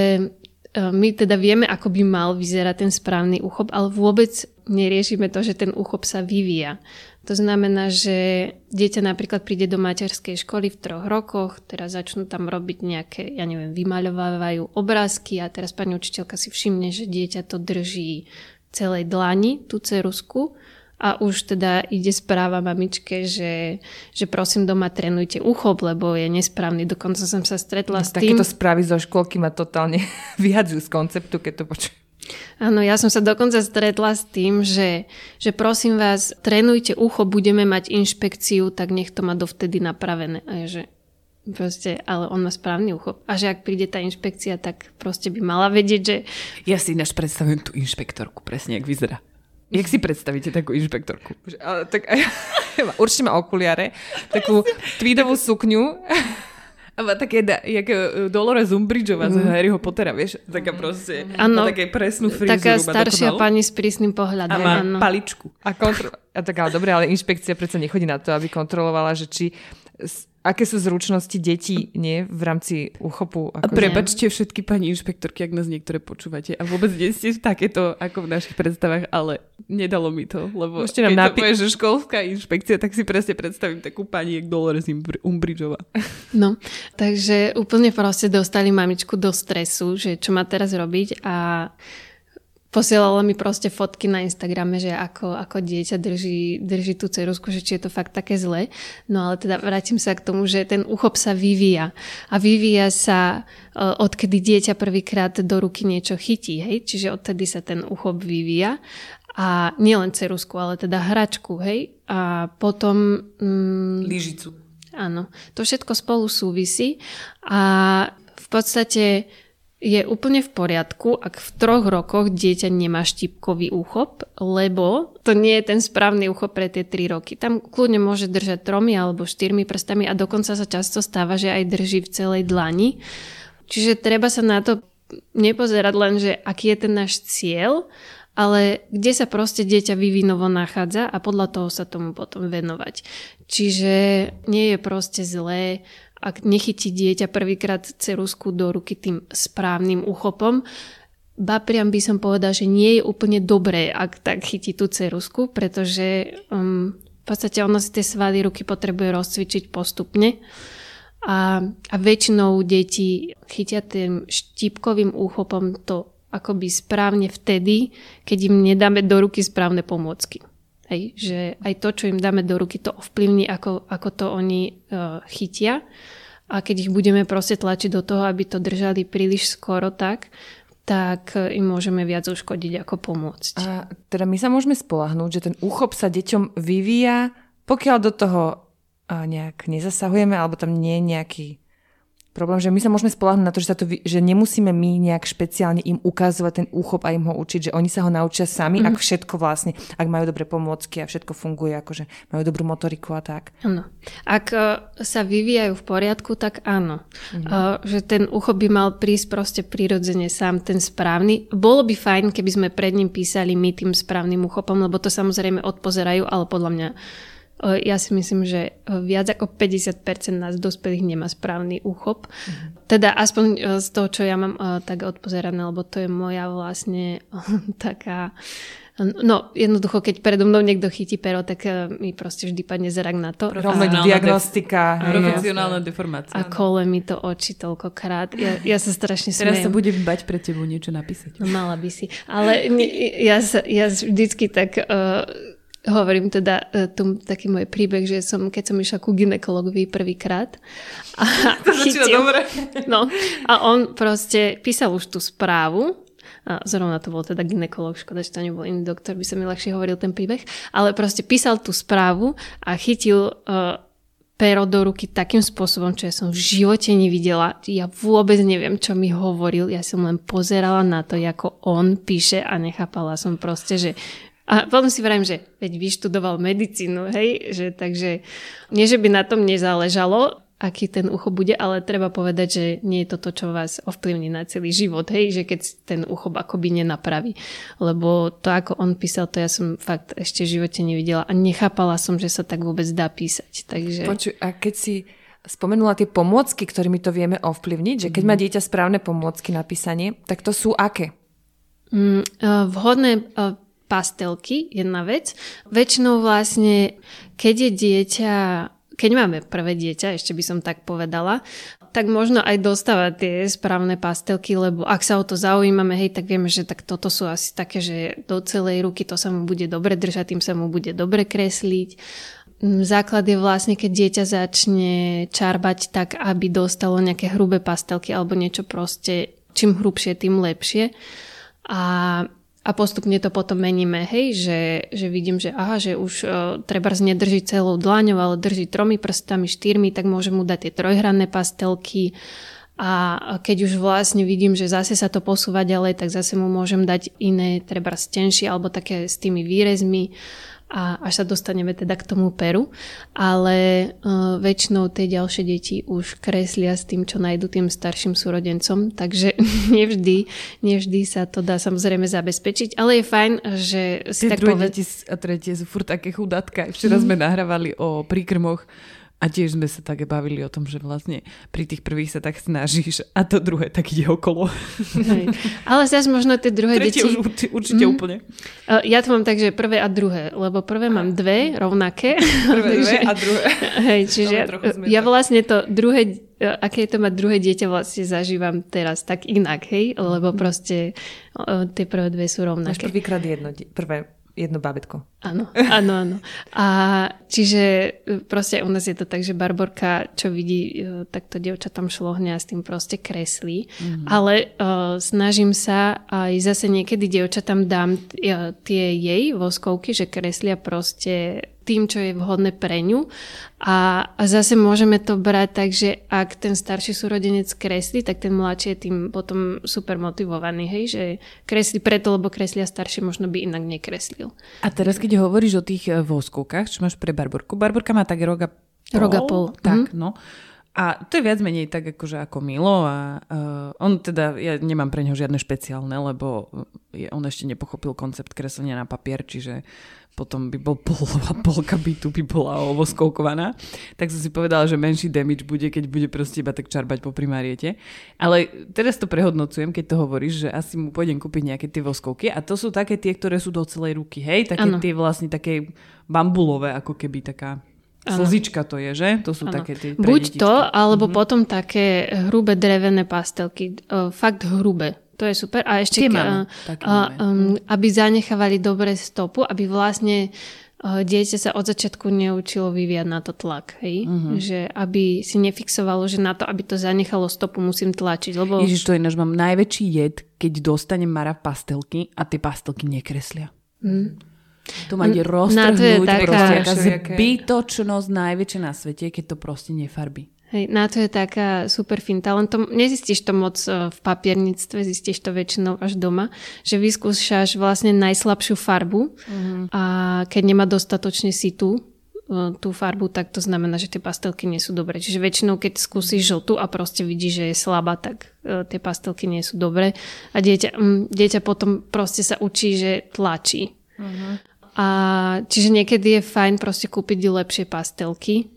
my teda vieme, ako by mal vyzerať ten správny úchop, ale vôbec neriešime to, že ten úchop sa vyvíja. To znamená, že dieťa napríklad príde do materskej školy v troch rokoch, teraz začnú tam robiť nejaké, ja neviem, vymaľovávajú obrázky a teraz pani učiteľka si všimne, že dieťa to drží celej dlani, tú cerusku a už teda ide správa mamičke, že, že prosím doma trénujte uchop, lebo je nesprávny. Dokonca som sa stretla no, s tým... Takéto správy zo školky ma totálne <laughs> vyhadzujú z konceptu, keď to počujem. Áno, ja som sa dokonca stretla s tým, že, že prosím vás, trénujte ucho, budeme mať inšpekciu, tak nech to má dovtedy napravené. A je, že proste, ale on má správny ucho. A že ak príde tá inšpekcia, tak proste by mala vedieť, že... Ja si ináč predstavujem tú inšpektorku, presne, jak vyzerá. Jak si predstavíte takú inšpektorku? Ale, tak, <laughs> určite má okuliare, takú <laughs> tweedovú sukňu a má také, da, jak uh, Dolores Umbridgeová mm. z mhm. Harryho Pottera, vieš? Taká proste, ano, má také presnú frizuru. Taká staršia dokonal. pani s prísnym pohľadom. A má ano. paličku. A, kontro- a tak ale dobre, ale inšpekcia predsa nechodí na to, aby kontrolovala, že či aké sú zručnosti detí nie, v rámci uchopu. Ako a prepačte všetky pani inšpektorky, ak nás niektoré počúvate. A vôbec nie ste takéto ako v našich predstavách, ale nedalo mi to, lebo Môžete nám keď napi- to povie, že školská inšpekcia, tak si presne predstavím takú pani, jak Dolores Umbridgeová. <laughs> No, takže úplne proste dostali mamičku do stresu, že čo má teraz robiť a posielala mi proste fotky na Instagrame, že ako, ako dieťa drží, drží tú ceruzku, že či je to fakt také zlé. No ale teda vrátim sa k tomu, že ten uchop sa vyvíja. A vyvíja sa e, odkedy dieťa prvýkrát do ruky niečo chytí. Hej? Čiže odtedy sa ten uchop vyvíja. A nielen ceruzku, ale teda hračku. Hej? A potom... Mm, Lyžicu. Áno. To všetko spolu súvisí. A v podstate je úplne v poriadku, ak v troch rokoch dieťa nemá štipkový úchop, lebo to nie je ten správny úchop pre tie tri roky. Tam kľudne môže držať tromi alebo štyrmi prstami a dokonca sa často stáva, že aj drží v celej dlani. Čiže treba sa na to nepozerať len, že aký je ten náš cieľ, ale kde sa proste dieťa vyvinovo nachádza a podľa toho sa tomu potom venovať. Čiže nie je proste zlé ak nechytí dieťa prvýkrát cerusku do ruky tým správnym uchopom, ba priam by som povedal, že nie je úplne dobré, ak tak chytí tú cerusku, pretože um, v podstate ono si tie svaly ruky potrebuje rozcvičiť postupne. A, a väčšinou deti chytia tým štípkovým úchopom to akoby správne vtedy, keď im nedáme do ruky správne pomôcky. Hej, že aj to, čo im dáme do ruky, to ovplyvní, ako, ako to oni uh, chytia. A keď ich budeme proste tlačiť do toho, aby to držali príliš skoro tak, tak im môžeme viac uškodiť ako pomôcť. A teda my sa môžeme spolahnúť, že ten úchop sa deťom vyvíja, pokiaľ do toho nejak nezasahujeme, alebo tam nie je nejaký problém, že my sa môžeme spolahnuť na to, že, sa to, že nemusíme my nejak špeciálne im ukazovať ten úchop a im ho učiť, že oni sa ho naučia sami, mm-hmm. ak všetko vlastne, ak majú dobré pomôcky a všetko funguje, akože majú dobrú motoriku a tak. Áno. Ak uh, sa vyvíjajú v poriadku, tak áno. Mm-hmm. Uh, že ten úchop by mal prísť proste prirodzene sám, ten správny. Bolo by fajn, keby sme pred ním písali my tým správnym úchopom, lebo to samozrejme odpozerajú, ale podľa mňa ja si myslím, že viac ako 50% nás dospelých nemá správny úchop. Mm-hmm. Teda aspoň z toho, čo ja mám tak odpozerané, lebo to je moja vlastne <laughs> taká... No, jednoducho, keď predo mnou niekto chytí pero, tak mi proste vždy padne zrak na to. Profesionálna diagnostika. Def- profesionálna deformácia. A kole mi to oči toľkokrát. Ja, ja sa strašne smejem. Teraz sa budem bať pre tebou niečo napísať. No, mala by si. Ale ja, ja vždycky tak... Uh, hovorím teda e, tu taký môj príbeh, že som, keď som išla ku ginekologovi prvýkrát a <laughs> to chytil, dobre. No, a on proste písal už tú správu a zrovna to bol teda ginekolog, škoda, že to nebol iný doktor, by sa mi ľahšie hovoril ten príbeh, ale proste písal tú správu a chytil uh, pero do ruky takým spôsobom, čo ja som v živote nevidela. Ja vôbec neviem, čo mi hovoril. Ja som len pozerala na to, ako on píše a nechápala som proste, že a potom si vrajím, že veď vyštudoval medicínu, hej, že takže nie, že by na tom nezáležalo, aký ten ucho bude, ale treba povedať, že nie je to to, čo vás ovplyvní na celý život, hej, že keď ten ucho akoby nenapraví. Lebo to, ako on písal, to ja som fakt ešte v živote nevidela a nechápala som, že sa tak vôbec dá písať. Takže... Počuj, a keď si spomenula tie pomôcky, ktorými to vieme ovplyvniť, že keď má mhm. dieťa správne pomôcky na písanie, tak to sú aké? Mm, uh, vhodné uh, pastelky, jedna vec. Väčšinou vlastne, keď je dieťa, keď máme prvé dieťa, ešte by som tak povedala, tak možno aj dostávať tie správne pastelky, lebo ak sa o to zaujímame, hej, tak vieme, že tak toto sú asi také, že do celej ruky to sa mu bude dobre držať, tým sa mu bude dobre kresliť. Mm, základ je vlastne, keď dieťa začne čarbať tak, aby dostalo nejaké hrubé pastelky alebo niečo proste, čím hrubšie, tým lepšie A a postupne to potom meníme, hej, že, že vidím, že aha, že už uh, treba nedrží celou dlaňou, ale drží tromi prstami, štyrmi, tak môžem mu dať tie trojhranné pastelky. A keď už vlastne vidím, že zase sa to posúva ďalej, tak zase mu môžem dať iné, treba stenšie alebo také s tými výrezmi a až sa dostaneme teda k tomu peru. Ale uh, väčšinou tie ďalšie deti už kreslia s tým, čo nájdu tým starším súrodencom, takže <laughs> nevždy, nevždy sa to dá samozrejme zabezpečiť, ale je fajn, že si tie tak poved... deti a tretie sú furt také chudátka. Včera sme nahrávali o príkrmoch a tiež sme sa tak bavili o tom, že vlastne pri tých prvých sa tak snažíš a to druhé tak ide okolo. Hej. Ale zase možno tie druhé Tretie deti... už určite mm. úplne. Ja to mám tak, že prvé a druhé, lebo prvé mám dve rovnaké. <laughs> Prvé dve a druhé. Hej, čiže ja, ja vlastne to druhé, aké je to mať druhé dieťa vlastne zažívam teraz tak inak, hej, lebo mhm. proste tie prvé dve sú rovnaké. Máš prvýkrát jedno, prvé jedno bábetko. Áno, áno, áno. A čiže e, proste u nás je to tak, že Barborka, čo vidí, e, tak to dievča tam šlohne a s tým proste kreslí. Mm-hmm. Ale uh, snažím sa aj zase niekedy dievča tam dám tie jej voskovky, že kreslia proste tým, čo je vhodné pre ňu. A, a zase môžeme to brať tak, že ak ten starší súrodenec kreslí, tak ten mladší je tým potom super motivovaný, hej, že kreslí preto, lebo kreslia starší možno by inak nekreslil. A teraz, keď hovoríš o tých eh, voskovkách, čo máš pre Barborku, Barborka má tak roga pol. Roga pol. Tak, mm. no. A to je viac menej tak akože ako Milo a uh, on teda, ja nemám pre neho žiadne špeciálne, lebo je, on ešte nepochopil koncept kreslenia na papier, čiže potom by bol <laughs> polová polka bytu by bola ovoskovkovaná. Tak som si povedala, že menší damage bude, keď bude proste iba tak čarbať po primariete. Ale teraz to prehodnocujem, keď to hovoríš, že asi mu pôjdem kúpiť nejaké tie voskovky a to sú také tie, ktoré sú do celej ruky, hej? Také ano. tie vlastne také bambulové, ako keby taká Ano. Slzička to je, že? To sú ano. také tie Buď to, alebo mm-hmm. potom také hrubé drevené pastelky. Fakt hrubé. To je super. A ešte, uh, uh, um, aby zanechávali dobre stopu, aby vlastne uh, dieťa sa od začiatku neučilo vyviať na to tlak. Hej? Mm-hmm. Že aby si nefixovalo, že na to, aby to zanechalo stopu, musím tlačiť. Lebo... Ježiš, to je náš mám najväčší jed, keď dostanem Mara pastelky a tie pastelky nekreslia. Mm. To ma ide roztrhnúť, taká... proste aká zbytočnosť najväčšia na svete, keď to proste nefarbí. Hej, na to je taká super finta, len to nezistíš to moc e, v papierníctve, zistíš to väčšinou až doma, že vyskúšaš vlastne najslabšiu farbu uh-huh. a keď nemá dostatočne situ e, tú farbu, tak to znamená, že tie pastelky nie sú dobré. Čiže väčšinou, keď skúsiš žltú a proste vidíš, že je slabá, tak uh, tie pastelky nie sú dobré. A dieťa, um, dieťa potom proste sa učí, že tlačí. Uh-huh. A čiže niekedy je fajn proste kúpiť lepšie pastelky.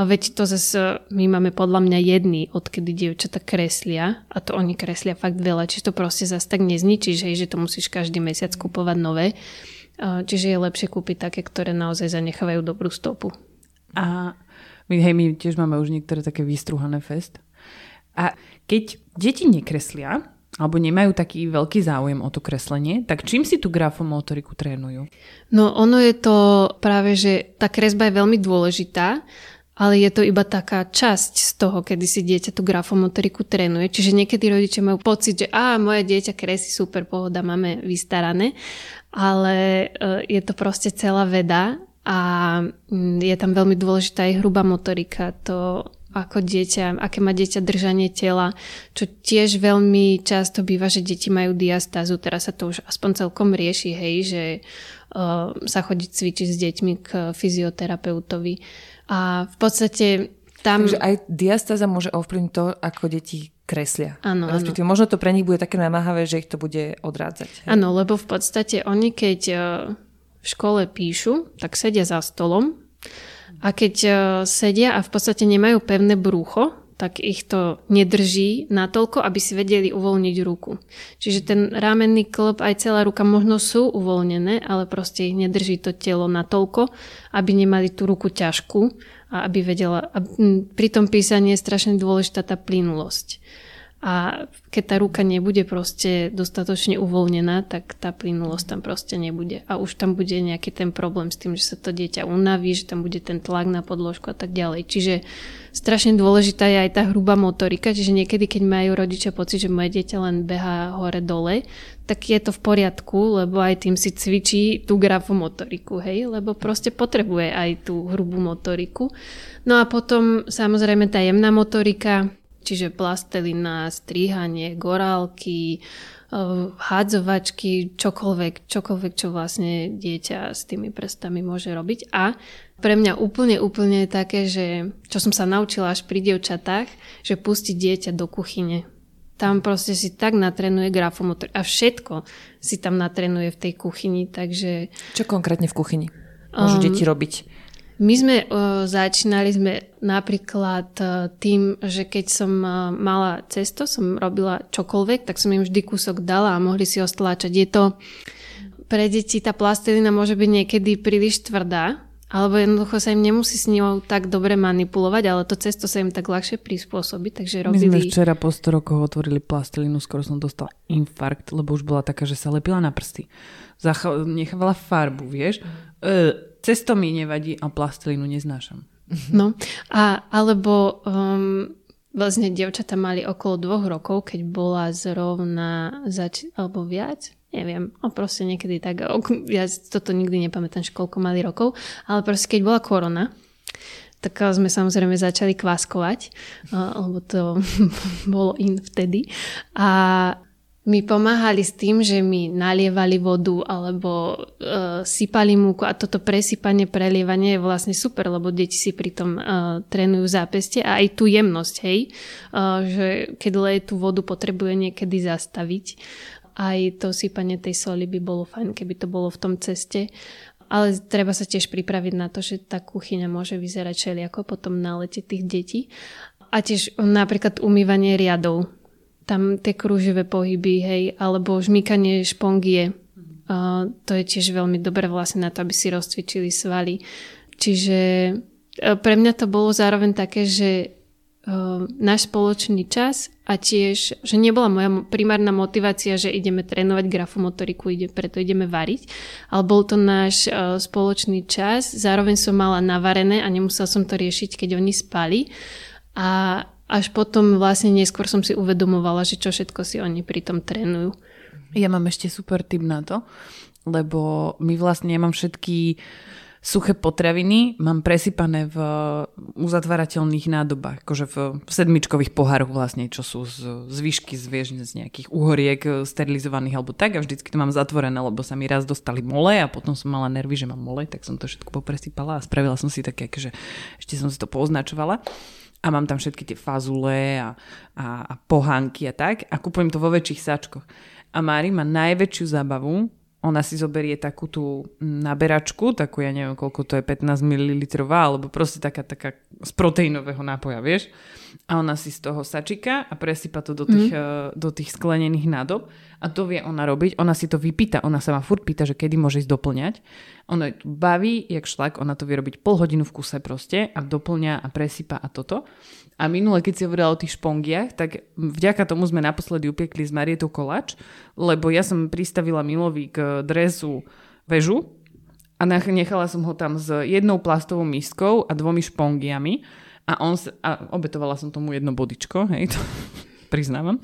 A veď to zase my máme podľa mňa jedný, odkedy dievčata kreslia a to oni kreslia fakt veľa, čiže to proste zase tak nezničíš, hej, že to musíš každý mesiac kupovať nové. Čiže je lepšie kúpiť také, ktoré naozaj zanechávajú dobrú stopu. A my, hej, my tiež máme už niektoré také vystruhané fest. A keď deti nekreslia, alebo nemajú taký veľký záujem o to kreslenie, tak čím si tú grafomotoriku trénujú? No ono je to práve, že tá kresba je veľmi dôležitá, ale je to iba taká časť z toho, kedy si dieťa tú grafomotoriku trénuje. Čiže niekedy rodičia majú pocit, že a moje dieťa kresí super, pohoda, máme vystarané, ale e, je to proste celá veda a mm, je tam veľmi dôležitá aj hrubá motorika. To ako dieťa, aké má dieťa držanie tela, čo tiež veľmi často býva, že deti majú diastázu, teraz sa to už aspoň celkom rieši, hej, že uh, sa chodí cvičiť s deťmi k fyzioterapeutovi. A v podstate tam... Takže aj diastáza môže ovplyvniť to, ako deti kreslia. Áno, áno. možno to pre nich bude také namáhavé, že ich to bude odrádzať. Áno, lebo v podstate oni, keď uh, v škole píšu, tak sedia za stolom a keď uh, sedia a v podstate nemajú pevné brucho, tak ich to nedrží natoľko, aby si vedeli uvoľniť ruku. Čiže ten rámenný klb aj celá ruka možno sú uvoľnené, ale proste ich nedrží to telo natoľko, aby nemali tú ruku ťažkú a aby vedela... A pri tom písaní je strašne dôležitá tá plynulosť. A keď tá ruka nebude proste dostatočne uvoľnená, tak tá plynulosť tam proste nebude. A už tam bude nejaký ten problém s tým, že sa to dieťa unaví, že tam bude ten tlak na podložku a tak ďalej. Čiže strašne dôležitá je aj tá hrubá motorika, čiže niekedy, keď majú rodičia pocit, že moje dieťa len behá hore-dole, tak je to v poriadku, lebo aj tým si cvičí tú grafomotoriku, hej, lebo proste potrebuje aj tú hrubú motoriku. No a potom samozrejme tá jemná motorika, čiže plastelina, stríhanie, gorálky, eh, hádzovačky, čokoľvek, čokoľvek, čo vlastne dieťa s tými prstami môže robiť. A pre mňa úplne, úplne také, že čo som sa naučila až pri dievčatách, že pustiť dieťa do kuchyne. Tam proste si tak natrenuje grafomotor a všetko si tam natrenuje v tej kuchyni, takže... Čo konkrétne v kuchyni môžu um, deti robiť? My sme uh, začínali sme napríklad uh, tým, že keď som uh, mala cesto, som robila čokoľvek, tak som im vždy kúsok dala a mohli si ho stláčať. Je to pre deti tá plastelina môže byť niekedy príliš tvrdá, alebo jednoducho sa im nemusí s ňou tak dobre manipulovať, ale to cesto sa im tak ľahšie prispôsobí, takže robili... My sme včera po 100 rokoch otvorili plastelinu, skoro som dostala infarkt, lebo už bola taká, že sa lepila na prsty. Zacha- nechávala farbu, vieš. E, cesto mi nevadí a plastelinu neznášam. No, a, alebo um, vlastne devčata mali okolo dvoch rokov, keď bola zrovna zač- alebo viac, neviem, no proste niekedy tak, ja toto nikdy nepamätám, koľko mali rokov, ale proste keď bola korona, tak sme samozrejme začali kváskovať, lebo to <laughs> bolo in vtedy. A mi pomáhali s tým, že mi nalievali vodu alebo uh, sypali múku a toto presypanie, prelievanie je vlastne super, lebo deti si pritom uh, trénujú zápeste a aj tú jemnosť, hej, uh, že keď leje tú vodu, potrebuje niekedy zastaviť. Aj to sypanie tej soli by bolo fajn, keby to bolo v tom ceste. Ale treba sa tiež pripraviť na to, že tá kuchyňa môže vyzerať všelijako potom na lete tých detí. A tiež napríklad umývanie riadov tam tie kruživé pohyby, hej, alebo žmýkanie špongie. Uh, to je tiež veľmi dobré vlastne na to, aby si rozcvičili svaly. Čiže uh, pre mňa to bolo zároveň také, že uh, náš spoločný čas a tiež, že nebola moja primárna motivácia, že ideme trénovať grafomotoriku, ide, preto ideme variť, ale bol to náš uh, spoločný čas, zároveň som mala navarené a nemusela som to riešiť, keď oni spali a až potom vlastne neskôr som si uvedomovala, že čo všetko si oni pri tom trénujú. Ja mám ešte super tip na to, lebo my vlastne, ja mám všetky suché potraviny, mám presypané v uzatvárateľných nádobách, akože v, sedmičkových pohároch vlastne, čo sú z, z výšky, z, vieš, z nejakých uhoriek eh, sterilizovaných alebo tak a vždycky to mám zatvorené, lebo sa mi raz dostali mole a potom som mala nervy, že mám mole, tak som to všetko popresypala a spravila som si také, akože ešte som si to poznačovala a mám tam všetky tie fazule a, a, a pohánky a tak a kúpujem to vo väčších sačkoch. A Mári má najväčšiu zábavu, ona si zoberie takú tú naberačku, takú ja neviem koľko to je, 15 ml, alebo proste taká, taká z proteínového nápoja, vieš. A ona si z toho sačika a presypa to do tých, mm. do tých sklenených nádob a to vie ona robiť. Ona si to vypýta, ona sa ma furt pýta, že kedy môže ísť doplňať. Ono je baví, jak šlak, ona to vie robiť pol hodinu v kuse proste a doplňa a presypa a toto. A minule, keď si hovorila o tých špongiach, tak vďaka tomu sme naposledy upiekli z Marietou kolač, lebo ja som pristavila Milovi k dresu väžu a nechala som ho tam s jednou plastovou miskou a dvomi špongiami a, on sa, a obetovala som tomu jedno bodičko, hej, to <laughs> priznávam.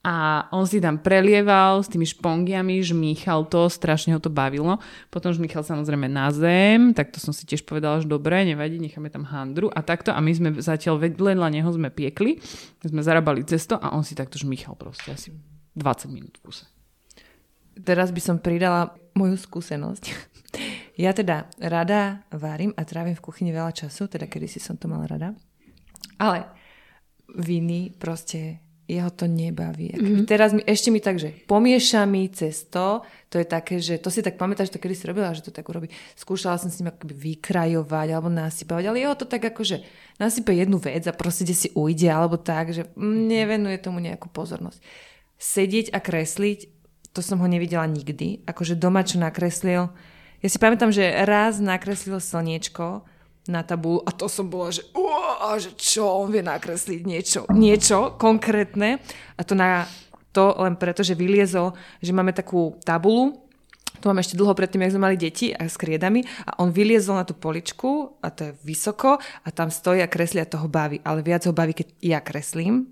A on si tam prelieval s tými špongiami, žmýchal to, strašne ho to bavilo. Potom žmýchal samozrejme na zem, tak to som si tiež povedala, že dobre, nevadí, necháme tam handru a takto. A my sme zatiaľ vedľa neho sme piekli, sme zarábali cesto a on si takto žmýchal proste asi 20 minút v kuse. Teraz by som pridala moju skúsenosť. <laughs> Ja teda rada varím a trávim v kuchyni veľa času, teda kedy si som to mala rada. Ale viny proste jeho to nebaví. Mm-hmm. Teraz mi, ešte mi tak, že pomieša mi cesto, to je také, že to si tak pamätáš, to kedy si robila, že to tak urobí. Skúšala som s ním akoby vykrajovať alebo nasypať, ale jeho to tak ako, že nasype jednu vec a proste si ujde alebo tak, že nevenuje tomu nejakú pozornosť. Sedieť a kresliť, to som ho nevidela nikdy. Akože doma, čo nakreslil. Ja si pamätám, že raz nakreslil slniečko na tabulu a to som bola, že, uá, že čo, on vie nakresliť niečo, niečo konkrétne. A to na to len preto, že vyliezol, že máme takú tabulu, to mám ešte dlho predtým, jak sme mali deti a s kriedami. A on vyliezol na tú poličku a to je vysoko a tam stojí a kreslí a toho baví. Ale viac ho baví, keď ja kreslím,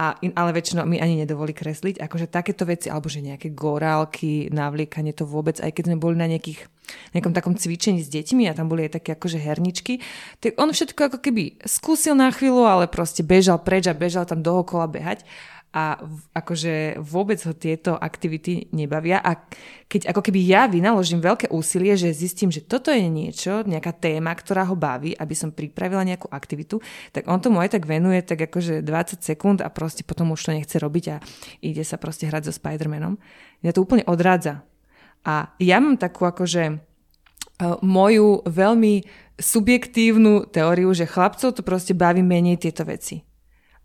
a in, ale väčšinou mi ani nedovolí kresliť. Akože takéto veci, alebo že nejaké gorálky, navliekanie to vôbec, aj keď sme boli na nejakých, nejakom takom cvičení s deťmi a tam boli aj také akože herničky, tak on všetko ako keby skúsil na chvíľu, ale proste bežal preč a bežal tam dohokola behať a akože vôbec ho tieto aktivity nebavia a keď ako keby ja vynaložím veľké úsilie, že zistím, že toto je niečo, nejaká téma, ktorá ho baví, aby som pripravila nejakú aktivitu, tak on tomu aj tak venuje tak akože 20 sekúnd a proste potom už to nechce robiť a ide sa proste hrať so Spider-Manom. Ja to úplne odrádza. A ja mám takú akože e, moju veľmi subjektívnu teóriu, že chlapcov to proste baví menej tieto veci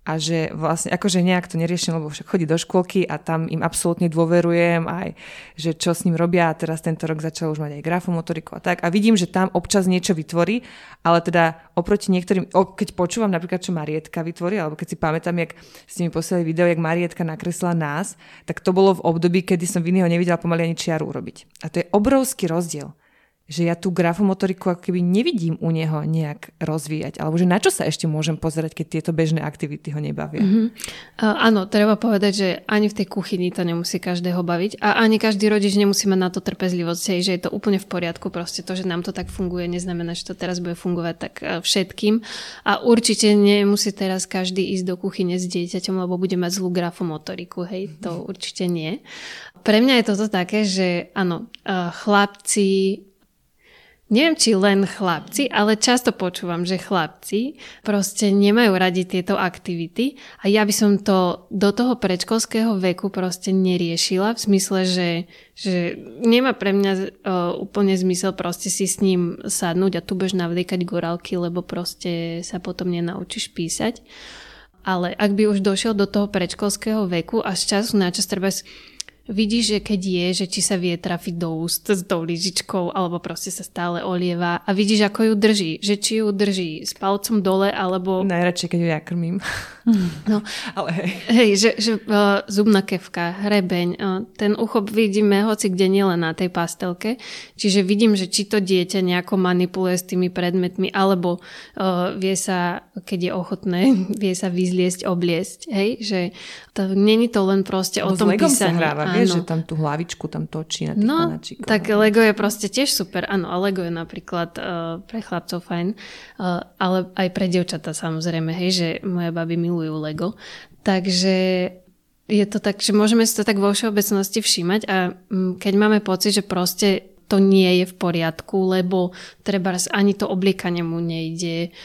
a že vlastne akože nejak to neriešim, lebo však chodí do škôlky a tam im absolútne dôverujem aj, že čo s ním robia a teraz tento rok začal už mať aj grafomotoriku a tak a vidím, že tam občas niečo vytvorí, ale teda oproti niektorým, keď počúvam napríklad, čo Marietka vytvorí, alebo keď si pamätám, jak ste mi poslali video, jak Marietka nakresla nás, tak to bolo v období, kedy som v iného nevidela pomaly ani čiaru urobiť. A to je obrovský rozdiel že ja tú grafomotoriku ako keby nevidím u neho nejak rozvíjať, alebo že na čo sa ešte môžem pozerať, keď tieto bežné aktivity ho nebavia. Mm-hmm. Uh, áno, treba povedať, že ani v tej kuchyni to nemusí každého baviť a ani každý rodič nemusí mať na to trpezlivosť, že je to úplne v poriadku, proste to, že nám to tak funguje, neznamená, že to teraz bude fungovať tak uh, všetkým a určite nemusí teraz každý ísť do kuchyne s dieťaťom, lebo bude mať zlú grafomotoriku, hej, to mm-hmm. určite nie. Pre mňa je toto také, že áno, uh, chlapci Neviem, či len chlapci, ale často počúvam, že chlapci proste nemajú radi tieto aktivity a ja by som to do toho predškolského veku proste neriešila v smysle, že, že nemá pre mňa uh, úplne zmysel proste si s ním sadnúť a tu bež navliekať gorálky, lebo proste sa potom nenaučíš písať. Ale ak by už došiel do toho predškolského veku a z času na čas treba vidíš, že keď je, že či sa vie trafiť do úst s tou lyžičkou alebo proste sa stále olieva a vidíš, ako ju drží. Že či ju drží s palcom dole alebo... Najradšej, keď ju ja krmím. No, <laughs> ale hej. Hej, že, že uh, zubná kevka, hrebeň, uh, ten uchop vidíme hoci kde nielen na tej pastelke, čiže vidím, že či to dieťa nejako manipuluje s tými predmetmi, alebo uh, vie sa, keď je ochotné, <laughs> vie sa vyzliesť, obliesť, hej, že to, není to len proste o tom písaní. sa hráva, vieš, že tam tú hlavičku tam točí na tých No, tak Lego je proste tiež super, áno, a Lego je napríklad uh, pre chlapcov fajn, uh, ale aj pre dievčata samozrejme, hej, že babi miluje milujú Lego. Takže je to tak, že môžeme si to tak vo všeobecnosti všímať a mm, keď máme pocit, že proste to nie je v poriadku, lebo treba ani to obliekanie mu nejde,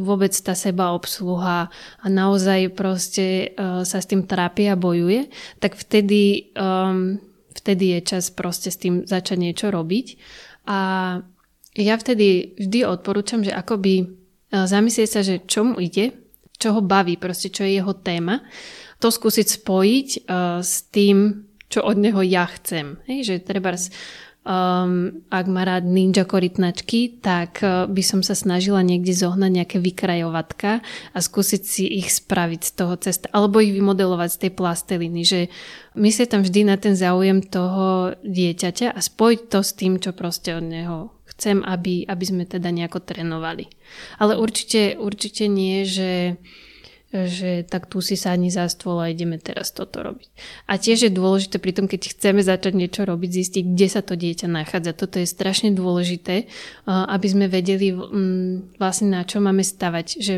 vôbec tá seba obsluha a naozaj proste uh, sa s tým trápi a bojuje, tak vtedy, um, vtedy je čas proste s tým začať niečo robiť. A ja vtedy vždy odporúčam, že akoby uh, zamyslieť sa, že čo mu ide, čo ho baví, proste čo je jeho téma, to skúsiť spojiť uh, s tým, čo od neho ja chcem. Hej, že treba um, ak má rád ninja korytnačky, tak uh, by som sa snažila niekde zohnať nejaké vykrajovatka a skúsiť si ich spraviť z toho cesta, alebo ich vymodelovať z tej plasteliny, že myslieť tam vždy na ten záujem toho dieťaťa a spojiť to s tým, čo proste od neho chcem, aby, aby sme teda nejako trénovali. Ale určite, určite nie, že že tak tu si sadni za stôl a ideme teraz toto robiť. A tiež je dôležité pri tom, keď chceme začať niečo robiť, zistiť, kde sa to dieťa nachádza. Toto je strašne dôležité, aby sme vedeli vlastne na čo máme stavať. Že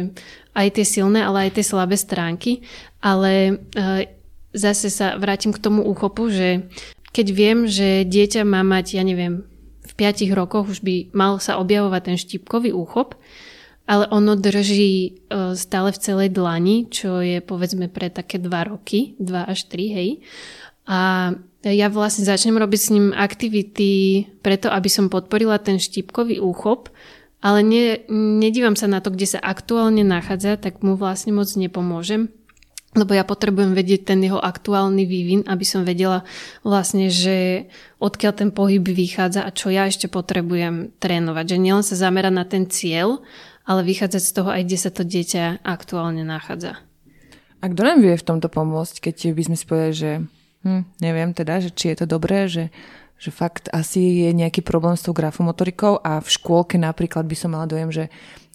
aj tie silné, ale aj tie slabé stránky. Ale zase sa vrátim k tomu úchopu, že keď viem, že dieťa má mať, ja neviem, 5 rokoch už by mal sa objavovať ten štípkový úchop, ale ono drží e, stále v celej dlani, čo je povedzme pre také 2 roky, 2 až 3, hej. A ja vlastne začnem robiť s ním aktivity preto, aby som podporila ten štípkový úchop, ale ne, nedívam sa na to, kde sa aktuálne nachádza, tak mu vlastne moc nepomôžem lebo ja potrebujem vedieť ten jeho aktuálny vývin, aby som vedela vlastne, že odkiaľ ten pohyb vychádza a čo ja ešte potrebujem trénovať. Že nielen sa zamerať na ten cieľ, ale vychádzať z toho aj, kde sa to dieťa aktuálne nachádza. A kto nám vie v tomto pomôcť, keď by sme si povedali, že hm, neviem teda, že či je to dobré, že, že fakt asi je nejaký problém s tou grafomotorikou a v škôlke napríklad by som mala dojem, že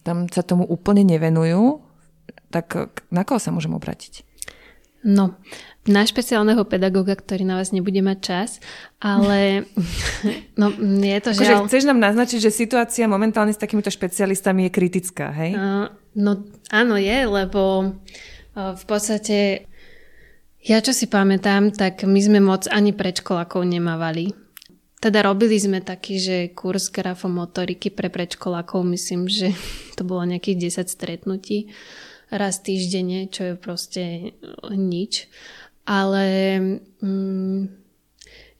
tam sa tomu úplne nevenujú, tak na koho sa môžem obratiť? No, na špeciálneho pedagóga, ktorý na vás nebude mať čas, ale <laughs> no, je to akože žiaľ... Akože chceš nám naznačiť, že situácia momentálne s takýmito špecialistami je kritická, hej? Uh, no áno je, lebo uh, v podstate ja čo si pamätám, tak my sme moc ani predškolákov nemávali. Teda robili sme taký, že kurz grafomotoriky pre predškolákov, myslím, že to bolo nejakých 10 stretnutí raz týždenne, čo je proste nič. Ale mm,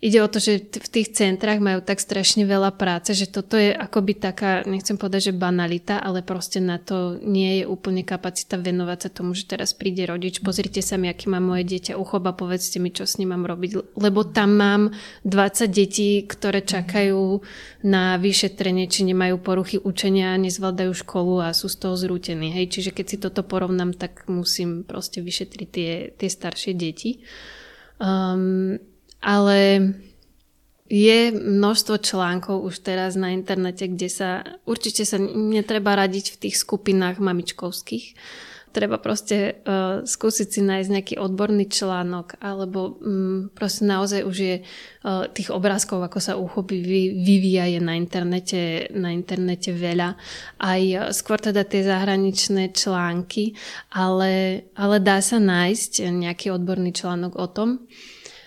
ide o to, že v tých centrách majú tak strašne veľa práce, že toto je akoby taká, nechcem povedať, že banalita, ale proste na to nie je úplne kapacita venovať sa tomu, že teraz príde rodič, pozrite sa mi, aký má moje dieťa uchop a povedzte mi, čo s ním mám robiť. Lebo tam mám 20 detí, ktoré čakajú na vyšetrenie, či nemajú poruchy učenia, nezvládajú školu a sú z toho zrútení. Hej? Čiže keď si toto porovnám, tak musím proste vyšetriť tie, tie staršie deti. Um, ale je množstvo článkov už teraz na internete, kde sa určite sa netreba radiť v tých skupinách mamičkovských. Treba proste uh, skúsiť si nájsť nejaký odborný článok, alebo um, proste naozaj už je uh, tých obrázkov, ako sa uchopí, vy, vyvíja je na internete, na internete veľa. Aj uh, skôr teda tie zahraničné články, ale, ale dá sa nájsť nejaký odborný článok o tom.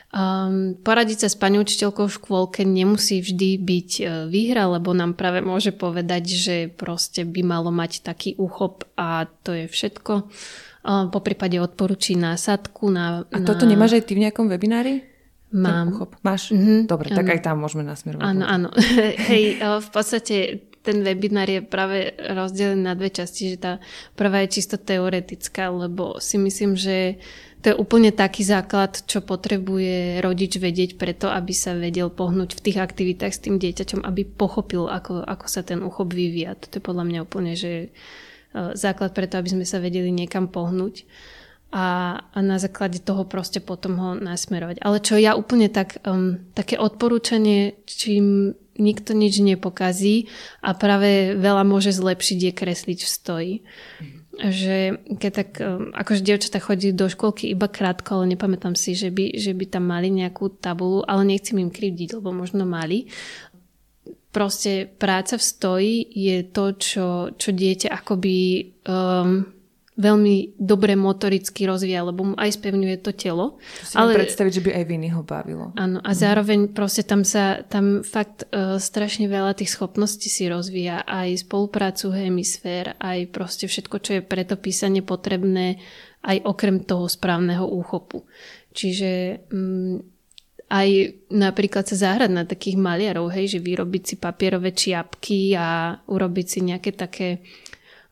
Um, poradiť sa s pani učiteľkou v škôlke nemusí vždy byť uh, výhra, lebo nám práve môže povedať, že proste by malo mať taký úchop a to je všetko. Uh, po prípade odporúči násadku. Na, a toto na... nemáš aj ty v nejakom webinári? Mám. Máš? Mm-hmm, Dobre, tak aj tam môžeme nasmerovať. Áno, áno. <laughs> Hej, v podstate ten webinár je práve rozdelený na dve časti, že tá prvá je čisto teoretická, lebo si myslím, že to je úplne taký základ, čo potrebuje rodič vedieť preto, aby sa vedel pohnúť v tých aktivitách s tým dieťaťom, aby pochopil, ako, ako sa ten uchop vyvíja. To je podľa mňa úplne, že e, základ preto, aby sme sa vedeli niekam pohnúť a, a na základe toho proste potom ho nasmerovať. Ale čo ja úplne tak, um, také odporúčanie, čím nikto nič nepokazí a práve veľa môže zlepšiť je kresliť v stoji. Že keď tak, um, akože dievčatá chodí do školky iba krátko, ale nepamätám si, že by, že by tam mali nejakú tabulu, ale nechcem im krivdiť, lebo možno mali. Proste práca v stoji je to, čo, čo dieťa akoby um, veľmi dobre motoricky rozvíja, lebo mu aj spevňuje to telo. Si ale predstaviť, že by aj viny ho bavilo. Áno, a zároveň proste tam sa, tam fakt uh, strašne veľa tých schopností si rozvíja, aj spoluprácu hemisfér, aj proste všetko, čo je preto písanie potrebné, aj okrem toho správneho úchopu. Čiže um, aj napríklad sa zahrať na takých maliarov, hej, že vyrobiť si papierové čiapky a urobiť si nejaké také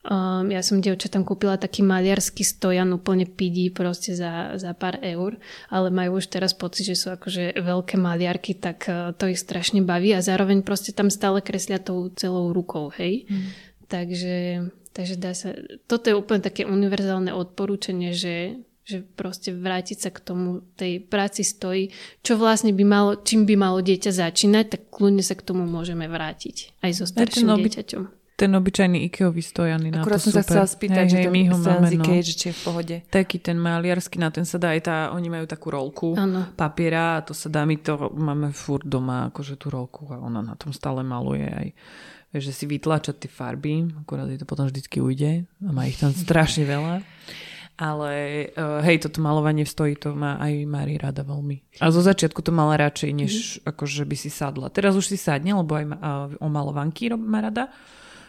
Um, ja som tam kúpila taký maliarský stojan, úplne pidí proste za, za pár eur, ale majú už teraz pocit, že sú akože veľké maliarky, tak uh, to ich strašne baví a zároveň proste tam stále kreslia tou celou rukou, hej. Mm. Takže, takže dá sa, toto je úplne také univerzálne odporúčanie, že že proste vrátiť sa k tomu, tej práci stojí, čo vlastne by malo, čím by malo dieťa začínať, tak kľudne sa k tomu môžeme vrátiť aj so starším dieťaťom ten obyčajný Ikeový stojaný Akurát na to som super. sa chcela spýtať, hej, že hej, my ho máme, no. Cage, či je v pohode. Taký ten maliarsky, na ten sa dá aj tá, oni majú takú rolku ano. papiera a to sa dá, my to máme furt doma, akože tú rolku a ona na tom stále maluje aj že si vytlačať tie farby, akurát je to potom vždycky ujde a má ich tam <laughs> strašne veľa. Ale uh, hej, toto malovanie v stoji, to má aj Mari rada veľmi. A zo začiatku to mala radšej, než mm. akože by si sadla. Teraz už si sadne, lebo aj uh, o malovanky má rada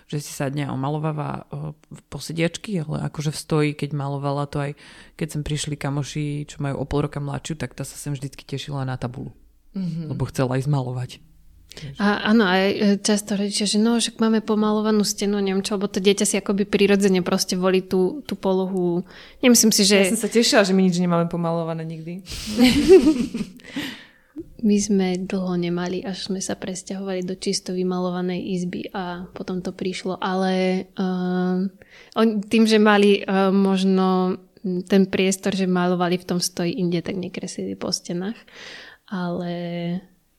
že si sadne a omalováva v posediačky, ale akože v stoji, keď malovala to aj, keď sem prišli kamoši, čo majú o pol roka mladšiu, tak tá sa sem vždycky tešila na tabulu. Mm-hmm. Lebo chcela aj zmalovať. A, áno, aj e, často rodičia, že no, však máme pomalovanú stenu, neviem čo, lebo to dieťa si akoby prirodzene proste volí tú, tú polohu. Nemyslím si, že... Ja som sa tešila, že my nič nemáme pomalované nikdy. <laughs> my sme dlho nemali, až sme sa presťahovali do čisto vymalovanej izby a potom to prišlo, ale uh, on, tým, že mali uh, možno ten priestor, že malovali v tom stoji inde, tak nekreslili po stenách. Ale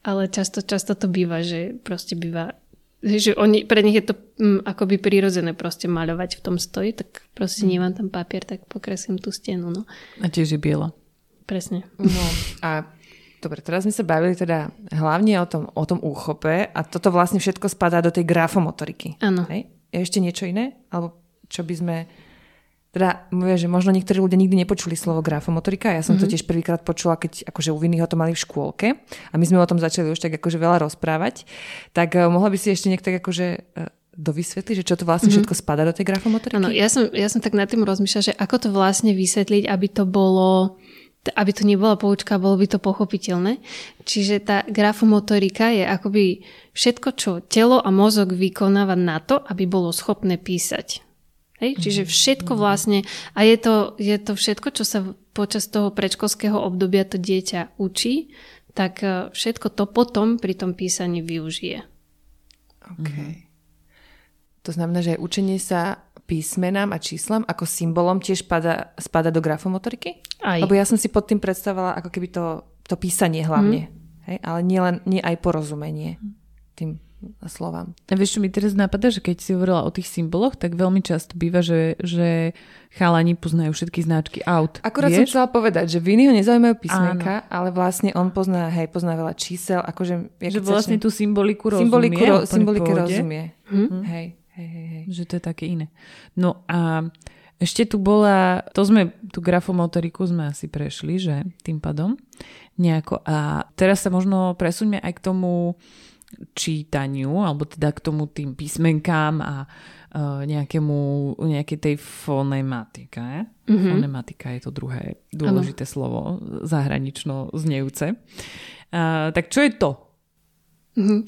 ale často, často to býva, že proste býva že oni, pre nich je to mm, akoby prirodzené proste maľovať v tom stoji, tak proste mm. nemám tam papier, tak pokreslím tú stenu. No. A tiež je biela. Presne. No a dobre, teraz sme sa bavili teda hlavne o tom, o tom úchope a toto vlastne všetko spadá do tej grafomotoriky. Áno. Je ešte niečo iné? Alebo čo by sme teda, že možno niektorí ľudia nikdy nepočuli slovo grafomotorika. Ja som mm-hmm. to mhm. tiež prvýkrát počula, keď akože u Vinnyho to mali v škôlke a my sme o tom začali už tak akože veľa rozprávať. Tak uh, mohla by si ešte niekto akože uh, dovysvetliť, že čo to vlastne mm-hmm. všetko spada do tej grafomotoriky? Áno, ja som, ja som tak nad tým rozmýšľala, že ako to vlastne vysvetliť, aby to bolo aby to nebola poučka, bolo by to pochopiteľné. Čiže tá grafomotorika je akoby všetko, čo telo a mozog vykonáva na to, aby bolo schopné písať. Hej? Čiže mhm. všetko vlastne, a je to, je to všetko, čo sa počas toho predškolského obdobia to dieťa učí, tak e, všetko to potom pri tom písaní využije. OK. Mm-hmm. To znamená, že aj učenie sa písmenám a číslam ako symbolom tiež spada, spada do grafomotoriky? Aj. Lebo ja som si pod tým predstavovala ako keby to, to písanie hlavne. Mm. Hej? Ale nie, len, nie aj porozumenie tým slovám. A vieš, čo mi teraz napadá, že keď si hovorila o tých symboloch, tak veľmi často býva, že, že chalani poznajú všetky značky aut. Akurát vieš? som chcela povedať, že viny ho nezaujímajú písmenka, Áno. ale vlastne on pozná, hej, pozná veľa čísel, akože... Že vlastne tú symboliku rozumie. Symboliku, ro, symbolike rozumie. Hm? Hej, hej, hej, hej. Že to je také iné. No a ešte tu bola, to sme, tú grafomotoriku sme asi prešli, že tým pádom nejako. A teraz sa možno presuňme aj k tomu čítaniu, alebo teda k tomu tým písmenkám a uh, nejakému, nejakej tej fonematike. Mm-hmm. Fonematika je to druhé dôležité ano. slovo, zahranično znejúce. Uh, tak čo je to? Mm-hmm.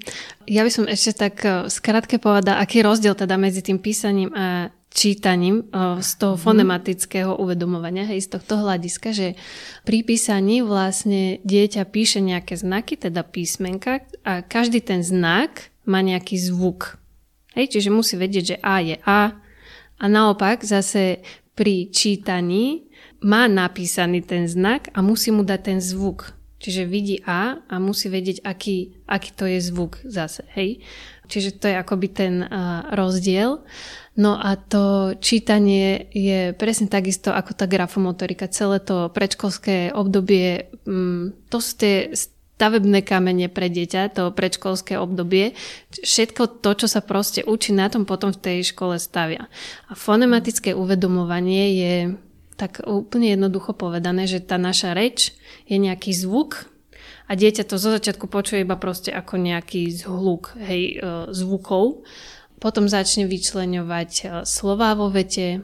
Ja by som ešte tak uh, skrátke povedala, aký je rozdiel teda medzi tým písaním a čítaním z toho mhm. fonematického uvedomovania, hej, z tohto hľadiska, že pri písaní vlastne dieťa píše nejaké znaky, teda písmenka a každý ten znak má nejaký zvuk. Hej, čiže musí vedieť, že A je A a naopak zase pri čítaní má napísaný ten znak a musí mu dať ten zvuk. Čiže vidí A a musí vedieť, aký, aký to je zvuk zase. Hej? Čiže to je akoby ten uh, rozdiel. No a to čítanie je presne takisto ako tá grafomotorika. Celé to predškolské obdobie, um, to sú tie stavebné kamene pre dieťa, to predškolské obdobie. Všetko to, čo sa proste učí, na tom potom v tej škole stavia. A fonematické uvedomovanie je tak úplne jednoducho povedané, že tá naša reč je nejaký zvuk a dieťa to zo začiatku počuje iba proste ako nejaký zhluk hej, e, zvukov potom začne vyčleňovať e, slová vo vete,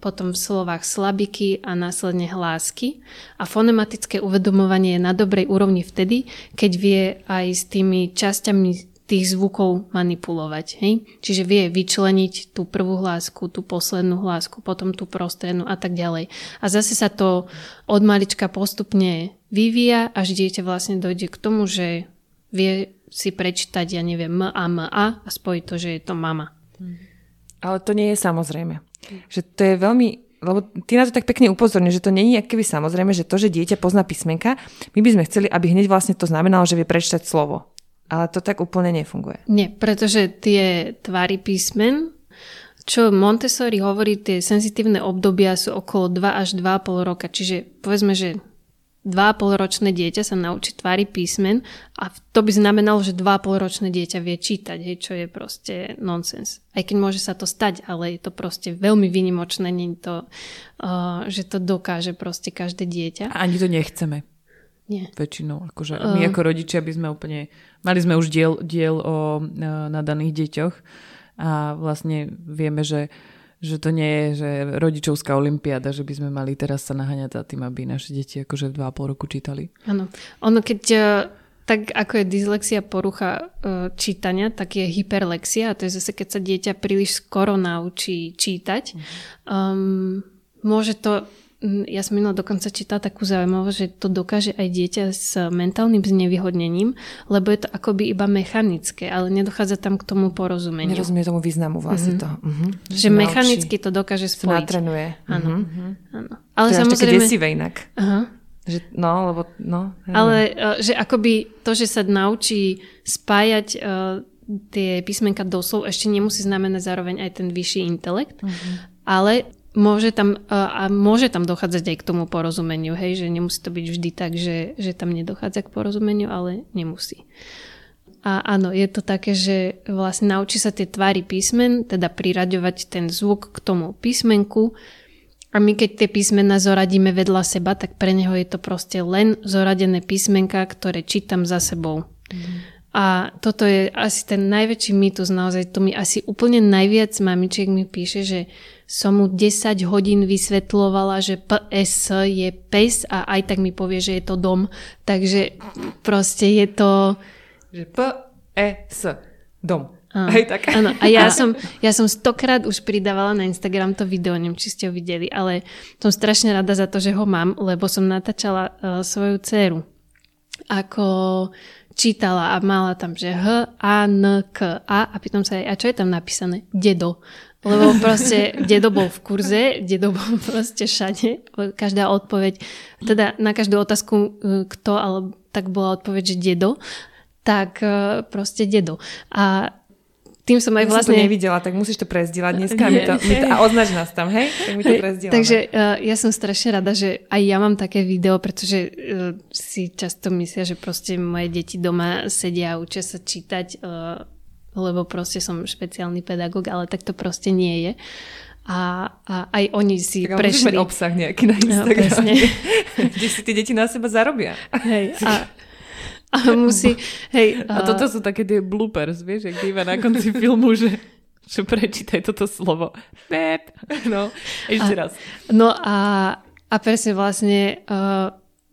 potom v slovách slabiky a následne hlásky. A fonematické uvedomovanie je na dobrej úrovni vtedy, keď vie aj s tými časťami tých zvukov manipulovať. Hej? Čiže vie vyčleniť tú prvú hlásku, tú poslednú hlásku, potom tú prostrednú a tak ďalej. A zase sa to od malička postupne vyvíja, až dieťa vlastne dojde k tomu, že vie si prečítať, ja neviem, M a M a a spojiť to, že je to mama. Ale to nie je samozrejme. Že to je veľmi lebo ty na to tak pekne upozorne, že to je keby samozrejme, že to, že dieťa pozná písmenka, my by sme chceli, aby hneď vlastne to znamenalo, že vie prečítať slovo. Ale to tak úplne nefunguje. Nie, pretože tie tvary písmen, čo Montessori hovorí, tie senzitívne obdobia sú okolo 2 až 2,5 roka. Čiže povedzme, že 2,5 ročné dieťa sa naučí tvári písmen a to by znamenalo, že 2,5 ročné dieťa vie čítať, hej, čo je proste nonsens. Aj keď môže sa to stať, ale je to proste veľmi vynimočné, nie to, uh, že to dokáže proste každé dieťa. A ani to nechceme. Nie. Väčšinou. Akože my uh, ako rodičia by sme úplne... Mali sme už diel, diel o uh, nadaných deťoch a vlastne vieme, že že to nie je že rodičovská olimpiáda, že by sme mali teraz sa naháňať za tým, aby naše deti akože v 2,5 roku čítali. Áno. Ono keď e, tak ako je dyslexia porucha uh, čítania, tak je hyperlexia a to je zase keď sa dieťa príliš skoro naučí čítať. Um, môže to ja som minula dokonca čítala takú zaujímavosť, že to dokáže aj dieťa s mentálnym znevýhodnením, lebo je to akoby iba mechanické, ale nedochádza tam k tomu porozumeniu. Nerozumie tomu významu vlastne mm-hmm. to. Mm-hmm. Že Naučí. mechanicky to dokáže spojiť. natrenuje. Áno. Mm-hmm. áno. Ale to je samozrejme... Až také inak. Aha. Že, no, lebo, no. Ale e, že akoby to, že sa naučí spájať uh, tie písmenka doslov, ešte nemusí znamenať zároveň aj ten vyšší intelekt, uh-huh. ale môže tam, a môže tam dochádzať aj k tomu porozumeniu, hej, že nemusí to byť vždy tak, že, že tam nedochádza k porozumeniu, ale nemusí. A áno, je to také, že vlastne naučí sa tie tvary písmen, teda priraďovať ten zvuk k tomu písmenku a my keď tie písmena zoradíme vedľa seba, tak pre neho je to proste len zoradené písmenka, ktoré čítam za sebou. Mm. A toto je asi ten najväčší mýtus, naozaj to mi asi úplne najviac mamičiek mi píše, že som mu 10 hodín vysvetlovala, že PS je pes a aj tak mi povie, že je to dom. Takže proste je to... Že P-E-S, dom. Áno, <laughs> Hej, tak. áno. A ja <laughs> som, ja som stokrát už pridávala na Instagram to video, neviem, či ste ho videli, ale som strašne rada za to, že ho mám, lebo som natáčala uh, svoju dceru. Ako čítala a mala tam, že H, A, N, K, A a pýtam sa aj, a čo je tam napísané? Dedo. Lebo proste dedo bol v kurze, dedo bol proste všade. Každá odpoveď, teda na každú otázku e, kto, ale tak bola odpoveď, že dedo, tak e, proste dedo. A tým som aj ja vlastne... som to nevidela, tak musíš to prezdieľať dneska mi to, mi to, a označ nás tam, hej? Tak mi to prezdieľame. Takže uh, ja som strašne rada, že aj ja mám také video, pretože uh, si často myslia, že proste moje deti doma sedia a učia sa čítať, uh, lebo proste som špeciálny pedagóg, ale tak to proste nie je. A, a aj oni si tak prešli... mať obsah nejaký na Instagrame, no, <laughs> kde si tie deti na seba zarobia. Hej, a a musí, hej. A, a toto sú také tie bloopers, vieš, ak iba na konci filmu, že že prečítaj toto slovo. Bep. No, ešte a, raz. No a, a presne vlastne uh,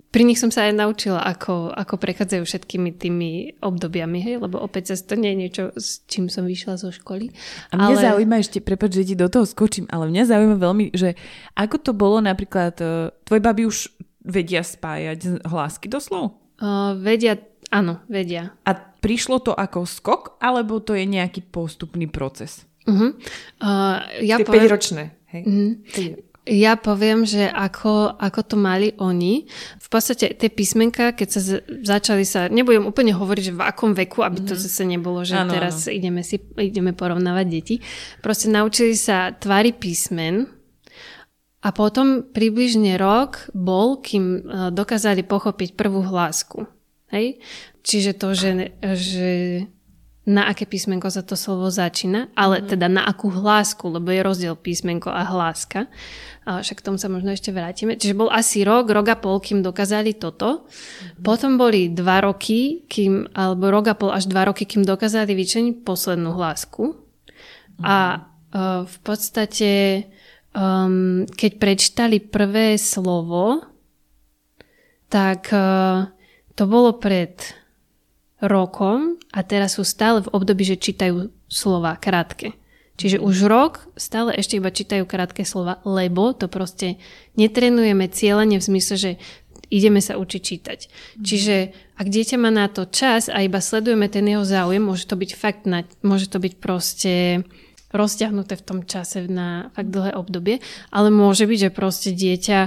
pri nich som sa aj naučila, ako, ako prechádzajú všetkými tými obdobiami, hej, lebo opäť zase to nie je niečo, s čím som vyšla zo školy. A mňa ale... zaujíma ešte, prepáč, že ti do toho skočím, ale mňa zaujíma veľmi, že ako to bolo napríklad, uh, tvoje baby už vedia spájať hlásky do slov? Uh, vedia Áno, vedia. A prišlo to ako skok, alebo to je nejaký postupný proces? Uh-huh. Uh, ja Tie poviem... 5-ročné, hej? Uh-huh. Ja poviem, že ako, ako to mali oni. V podstate tie písmenka, keď sa začali sa, nebudem úplne hovoriť, že v akom veku, aby to mm-hmm. zase nebolo, že ano, teraz ano. Ideme, si, ideme porovnávať deti. Proste naučili sa tvary písmen a potom približne rok bol, kým e, dokázali pochopiť prvú hlásku. Hej? Čiže to, že, že na aké písmenko sa to slovo začína, ale mm. teda na akú hlásku, lebo je rozdiel písmenko a hláska. A však k tomu sa možno ešte vrátime. Čiže bol asi rok, rok a pol, kým dokázali toto. Mm. Potom boli dva roky, kým, alebo rok a pol až dva roky, kým dokázali vyčeniť poslednú hlásku. Mm. A uh, v podstate, um, keď prečítali prvé slovo, tak... Uh, to bolo pred rokom a teraz sú stále v období, že čítajú slova krátke. Čiže už rok stále ešte iba čítajú krátke slova, lebo to proste netrenujeme cieľene v zmysle, že ideme sa učiť čítať. Mm. Čiže ak dieťa má na to čas a iba sledujeme ten jeho záujem, môže to byť fakt na, môže to byť proste rozťahnuté v tom čase na fakt dlhé obdobie, ale môže byť, že proste dieťa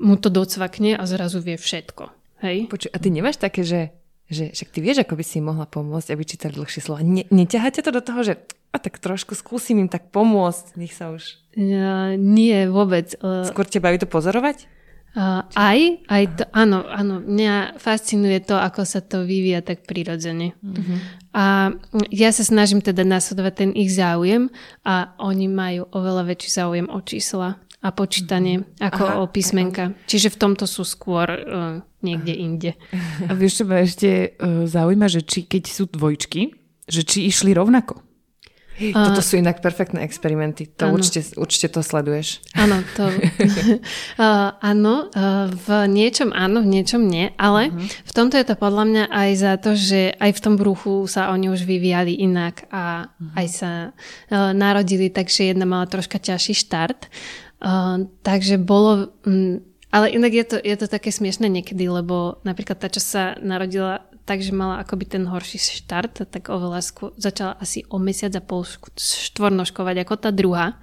mu to docvakne a zrazu vie všetko. Hej. Počuj, a ty nemáš také, že, že však ty vieš, ako by si mohla pomôcť, aby čítali dlhšie slova. Ne, neťaháte to do toho, že a tak trošku skúsim im tak pomôcť, nech sa už... Ja, nie, vôbec. Skôr ťa baví to pozorovať? Uh, aj, aj to, áno, áno, mňa fascinuje to, ako sa to vyvíja tak prirodzene. Uh-huh. A ja sa snažím teda nasledovať ten ich záujem a oni majú oveľa väčší záujem o čísla a počítanie mm. ako Aha, o písmenka. Aha. Čiže v tomto sú skôr uh, niekde inde. A vieš, čo ma ešte uh, zaujíma, že či keď sú dvojčky, že či išli rovnako? Toto sú inak perfektné experimenty. To určite, určite to sleduješ. Áno, to... <laughs> uh, áno, uh, v niečom áno, v niečom nie, ale uh-huh. v tomto je to podľa mňa aj za to, že aj v tom bruchu sa oni už vyvíjali inak a uh-huh. aj sa uh, narodili, takže jedna mala troška ťažší štart. Uh, takže bolo... Um, ale inak je to, je to také smiešne niekedy, lebo napríklad tá, čo sa narodila takže mala akoby ten horší štart, tak oveľa skôr, začala asi o mesiac a pol štvornoškovať ako tá druhá.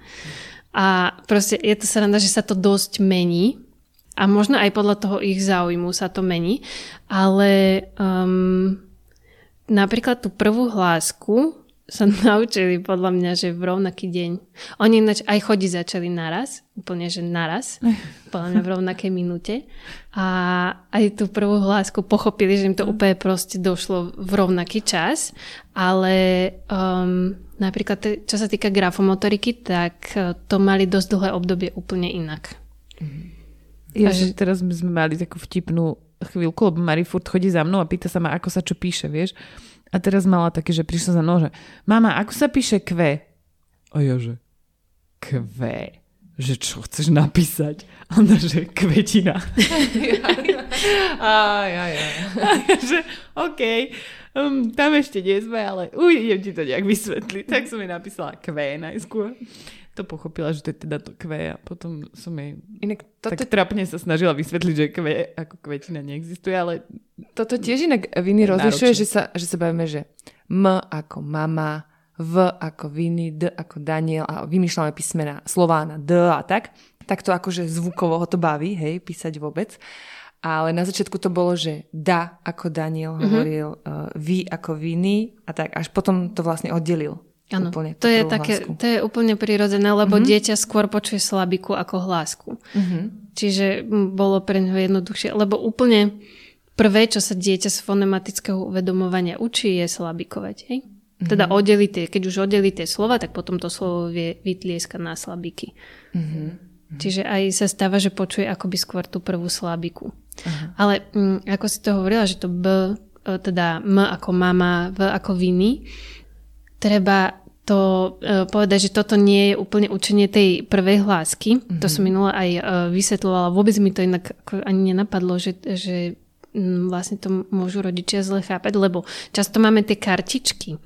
A proste je to sranda, že sa to dosť mení a možno aj podľa toho ich záujmu sa to mení, ale um, napríklad tú prvú hlásku sa <laughs> naučili podľa mňa, že v rovnaký deň. Oni ináč aj chodiť začali naraz, úplne, že naraz, <laughs> podľa mňa v rovnakej minúte. A aj tú prvú hlásku pochopili, že im to úplne proste došlo v rovnaký čas, ale um, napríklad, čo sa týka grafomotoriky, tak uh, to mali dosť dlhé obdobie úplne inak. Ja, že teraz sme mali takú vtipnú chvíľku, lebo Mari furt chodí za mnou a pýta sa ma, ako sa čo píše, vieš. A teraz mala také, že prišla za mnou, že mama, ako sa píše kve? A ja, že kve? Že čo chceš napísať? A ona, že kvetina. <laughs> aj, aj, aj. že OK, um, tam ešte nie sme, ale uj, idem ti to nejak vysvetliť. Tak som jej napísala kve najskôr to pochopila, že to je teda to kve a potom som jej inak toto... tak trapne sa snažila vysvetliť, že kve ako kvetina neexistuje, ale... Toto tiež inak Viny rozlišuje, že sa, že sa bavíme, že M ako mama, V ako Viny, D ako Daniel a vymýšľame písmena slová na D a tak. Tak to akože zvukovo ho to baví, hej, písať vôbec. Ale na začiatku to bolo, že da ako Daniel mm-hmm. hovoril, uh, vy ako viny a tak až potom to vlastne oddelil. Áno, to je, také, to je úplne prirodzené, lebo mm-hmm. dieťa skôr počuje slabiku ako hlásku. Mm-hmm. Čiže bolo pre neho jednoduchšie, lebo úplne prvé, čo sa dieťa z fonematického uvedomovania učí, je slabikovať. Hej? Mm-hmm. Teda oddeliť tie, keď už oddelí tie slova, tak potom to slovo vie vytlieskať na slabiky. Mm-hmm. Čiže aj sa stáva, že počuje akoby skôr tú prvú slabiku. Uh-huh. Ale m, mm, ako si to hovorila, že to B, e, teda M ako mama, V ako viny, treba to uh, povedať, že toto nie je úplne učenie tej prvej hlásky. Mm-hmm. To som minule aj uh, vysvetľovala. Vôbec mi to inak ani nenapadlo, že, že vlastne to môžu rodičia zle chápať, lebo často máme tie kartičky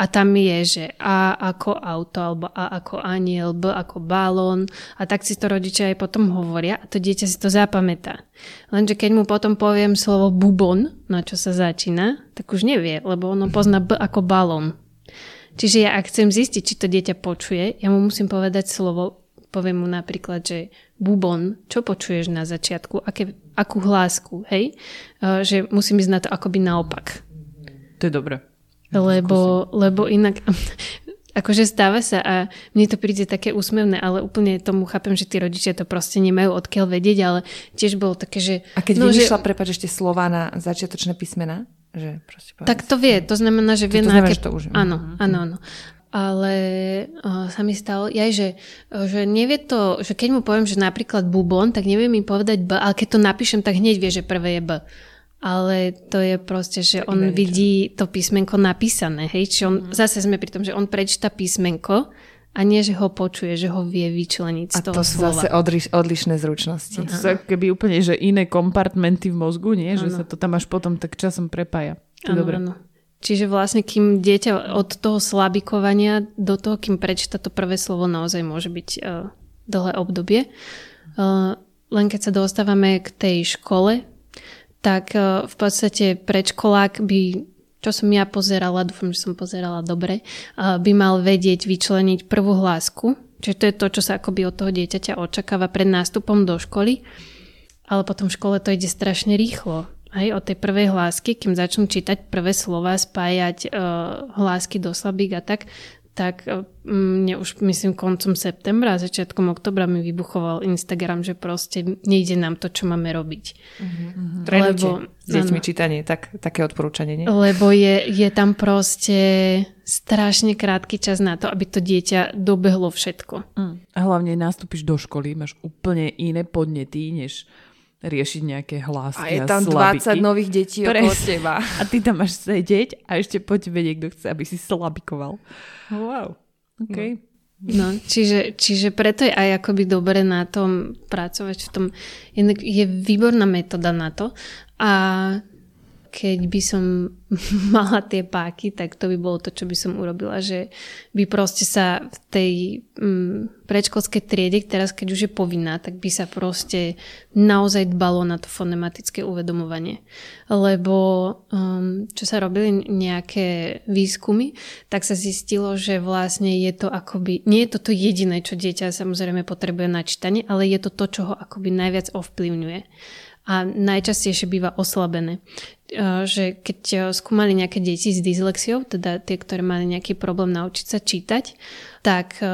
a tam je, že A ako auto, alebo A ako aniel, B ako balón a tak si to rodičia aj potom hovoria a to dieťa si to zapamätá. Lenže keď mu potom poviem slovo bubon, na čo sa začína, tak už nevie, lebo ono pozná B ako balón. Čiže ja ak chcem zistiť, či to dieťa počuje, ja mu musím povedať slovo, poviem mu napríklad, že bubon, čo počuješ na začiatku, aké, akú hlásku, hej? Uh, že musím ísť na to akoby naopak. To je dobré. Lebo, lebo inak, akože stáva sa a mne to príde také úsmevné, ale úplne tomu chápem, že tí rodičia to proste nemajú odkiaľ vedieť, ale tiež bolo také, že... A keď no, vymýšľa, že... prepáč, ešte slova na začiatočné písmena? Že proste tak to vie, to znamená, že vie to, to znamená, aké... že to už... Áno, mhm. áno, áno. Ale uh, sa mi stalo, ja, že, že nevie to, že keď mu poviem, že napríklad bubon, tak nevie mi povedať B, ale keď to napíšem, tak hneď vie, že prvé je B. Ale to je proste, že on vidí to písmenko napísané, hej, čiže on, mm. zase sme pri tom, že on prečíta písmenko a nie, že ho počuje, že ho vie vyčleniť z toho A to sú slova. zase odliš, odlišné zručnosti. To sú keby úplne, že iné kompartmenty v mozgu, nie? Ano. Že sa to tam až potom tak časom prepája. To ano, dobre. Ano. Čiže vlastne, kým dieťa od toho slabikovania do toho, kým prečíta to prvé slovo, naozaj môže byť uh, dlhé obdobie. Uh, len keď sa dostávame k tej škole, tak uh, v podstate predškolák by čo som ja pozerala, dúfam, že som pozerala dobre, by mal vedieť vyčleniť prvú hlásku, čiže to je to, čo sa akoby od toho dieťaťa očakáva pred nástupom do školy, ale potom v škole to ide strašne rýchlo. Hej, od tej prvej hlásky, kým začnú čítať prvé slova, spájať uh, hlásky do slabík a tak, tak e, mne už myslím koncom septembra a začiatkom oktobra mi vybuchoval Instagram, že proste nejde nám to, čo máme robiť. Trénujte Lebo, s deťmi áno, čítanie, tak, také odporúčanie, nie? Lebo je, je tam proste strašne krátky čas na to, aby to dieťa dobehlo všetko. Mm. A hlavne nastúpiš do školy, máš úplne iné podnety, než riešiť nejaké hlásky a je tam a 20 nových detí okolo teba. A ty tam máš sedieť a ešte po tebe niekto chce, aby si slabikoval. Wow. Okay. No, čiže, čiže preto je aj akoby dobre na tom pracovať v tom. Je výborná metóda na to a keď by som <laughs> mala tie páky, tak to by bolo to, čo by som urobila, že by proste sa v tej mm, predškolskej triede, teraz keď už je povinná, tak by sa proste naozaj dbalo na to fonematické uvedomovanie. Lebo um, čo sa robili nejaké výskumy, tak sa zistilo, že vlastne je to akoby, nie je to to jediné, čo dieťa samozrejme potrebuje na čítanie, ale je to to, čo ho akoby najviac ovplyvňuje a najčastejšie býva oslabené. E, že keď e, skúmali nejaké deti s dyslexiou, teda tie, ktoré mali nejaký problém naučiť sa čítať, tak e,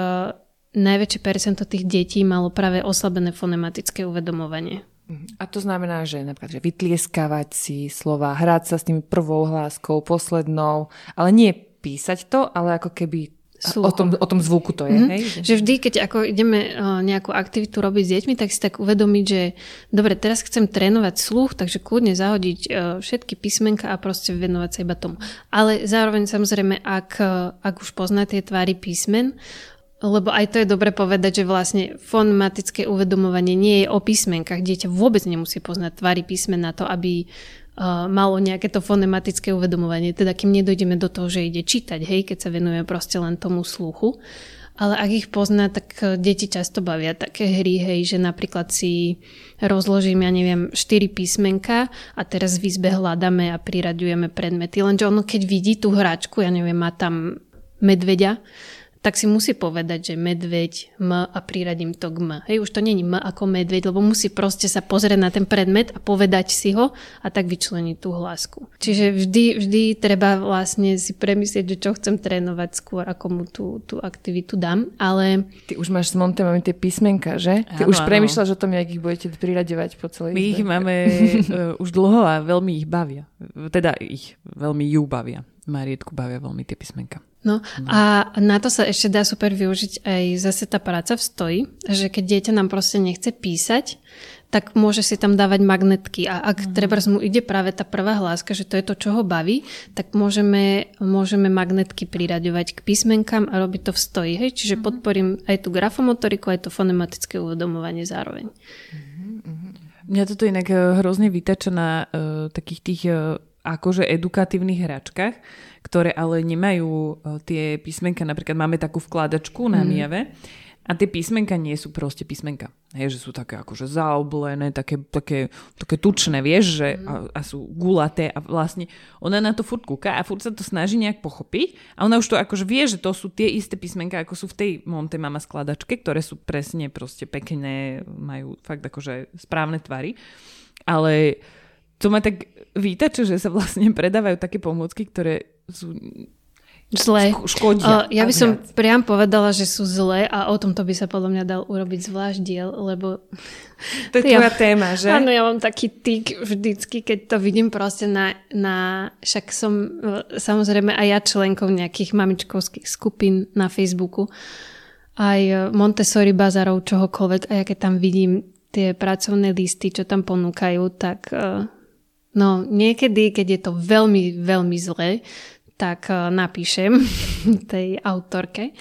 najväčšie percento tých detí malo práve oslabené fonematické uvedomovanie. A to znamená, že napríklad že vytlieskavať si slova, hrať sa s tými prvou hláskou, poslednou, ale nie písať to, ale ako keby O tom, o tom zvuku to je, mm-hmm. hej? Že vždy, keď ako ideme uh, nejakú aktivitu robiť s deťmi, tak si tak uvedomiť, že dobre, teraz chcem trénovať sluch, takže kľudne zahodiť uh, všetky písmenka a proste venovať sa iba tomu. Ale zároveň samozrejme, ak, uh, ak už pozná tie tvary písmen, lebo aj to je dobre povedať, že vlastne fonmatické uvedomovanie nie je o písmenkách. Dieťa vôbec nemusí poznať tvary písmen na to, aby malo nejaké to fonematické uvedomovanie, teda kým nedojdeme do toho, že ide čítať, hej, keď sa venujeme proste len tomu sluchu. Ale ak ich pozná, tak deti často bavia také hry, hej, že napríklad si rozložím, ja neviem, 4 písmenka a teraz v izbe hľadáme a priraďujeme predmety. Lenže ono, keď vidí tú hračku, ja neviem, má tam medveďa, tak si musí povedať, že medveď, m a priradím to k m. Hej, už to není m ako medveď, lebo musí proste sa pozrieť na ten predmet a povedať si ho a tak vyčleniť tú hlásku. Čiže vždy, vždy treba vlastne si premyslieť, že čo chcem trénovať skôr, ako mu tú, tú aktivitu dám, ale... Ty už máš s Montem tie písmenka, že? Ty áno, už premyšľaš o tom, jak ich budete priraďovať po celej My ich máme uh, <laughs> už dlho a veľmi ich bavia. Teda ich veľmi ju bavia. Marietku bavia veľmi tie písmenka. No a na to sa ešte dá super využiť aj zase tá práca v stoji, že keď dieťa nám proste nechce písať, tak môže si tam dávať magnetky a ak mm. treba mu ide práve tá prvá hláska, že to je to, čo ho baví, tak môžeme, môžeme magnetky priraďovať k písmenkám a robiť to v stoji. Hej? Čiže mm. podporím aj tú grafomotoriku, aj to fonematické uvedomovanie zároveň. Mm-hmm. Mňa toto inak eh, hrozne vytača na uh, takých tých uh, akože edukatívnych hračkách, ktoré ale nemajú e, tie písmenka, napríklad máme takú vkladačku na mm. Miave a tie písmenka nie sú proste písmenka. Hej, že sú také akože zaoblené, také, také, také tučné, vieš, že a, a sú gulaté a vlastne ona na to furt kúka a furt sa to snaží nejak pochopiť a ona už to akože vie, že to sú tie isté písmenka, ako sú v tej Monte Mama skladačke, ktoré sú presne proste pekné, majú fakt akože správne tvary. Ale to ma tak vítače, že sa vlastne predávajú také pomôcky, ktoré sú Zlé. Škodia. Uh, ja by som viac. priam povedala, že sú zlé a o tomto by sa podľa mňa dal urobiť zvlášť diel, lebo... To je <laughs> tvoja ja, téma, že? Áno, ja mám taký tyk vždycky, keď to vidím proste na... na však som e, samozrejme aj ja členkou nejakých mamičkovských skupín na Facebooku, aj e, Montessori bazarov, čohokoľvek a ja keď tam vidím tie pracovné listy, čo tam ponúkajú, tak uh, No niekedy, keď je to veľmi, veľmi zlé, tak uh, napíšem <laughs> tej autorke.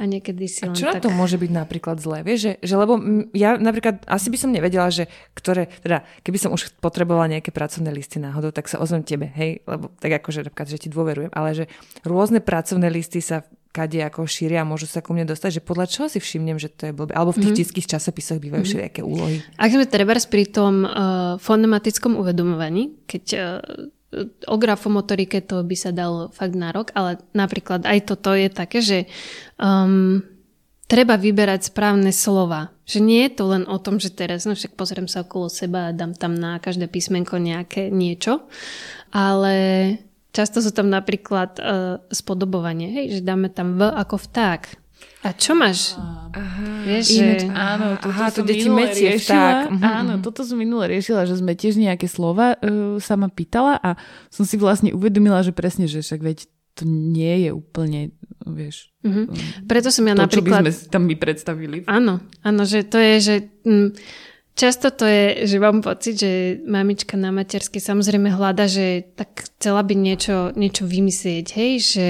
A niekedy si a len čo tak... na to môže byť napríklad zlé? Vieš, že, že lebo ja napríklad asi by som nevedela, že ktoré, teda keby som už potrebovala nejaké pracovné listy náhodou, tak sa ozvem tebe, hej, lebo tak akože napríklad, že ti dôverujem, ale že rôzne pracovné listy sa kade ako šíria a môžu sa ku mne dostať, že podľa čoho si všimnem, že to je blbé. Alebo v tých mm-hmm. tiských časopisoch bývajú mm-hmm. všelijaké úlohy. Ak sme treba pri tom uh, fonematickom uvedomovaní, keď uh, o grafomotorike to by sa dalo fakt na rok, ale napríklad aj toto je také, že um, treba vyberať správne slova. Že nie je to len o tom, že teraz no však pozriem sa okolo seba a dám tam na každé písmenko nejaké niečo, ale Často sú tam napríklad uh, spodobovanie, hej, že dáme tam V ako vták. A čo máš? Aha, Vieš, že... Áno, toto Aha, to deti metie riešila. Mhm, áno, mhm. toto som minule riešila, že sme tiež nejaké slova uh, sa ma pýtala a som si vlastne uvedomila, že presne, že však veď to nie je úplne, vieš... Mm-hmm. Preto som ja to, napríklad... čo by sme tam my predstavili. Áno, áno, že to je, že... Mm, často to je, že mám pocit, že mamička na materskej samozrejme hľada, že tak chcela by niečo, niečo vymyslieť, hej, že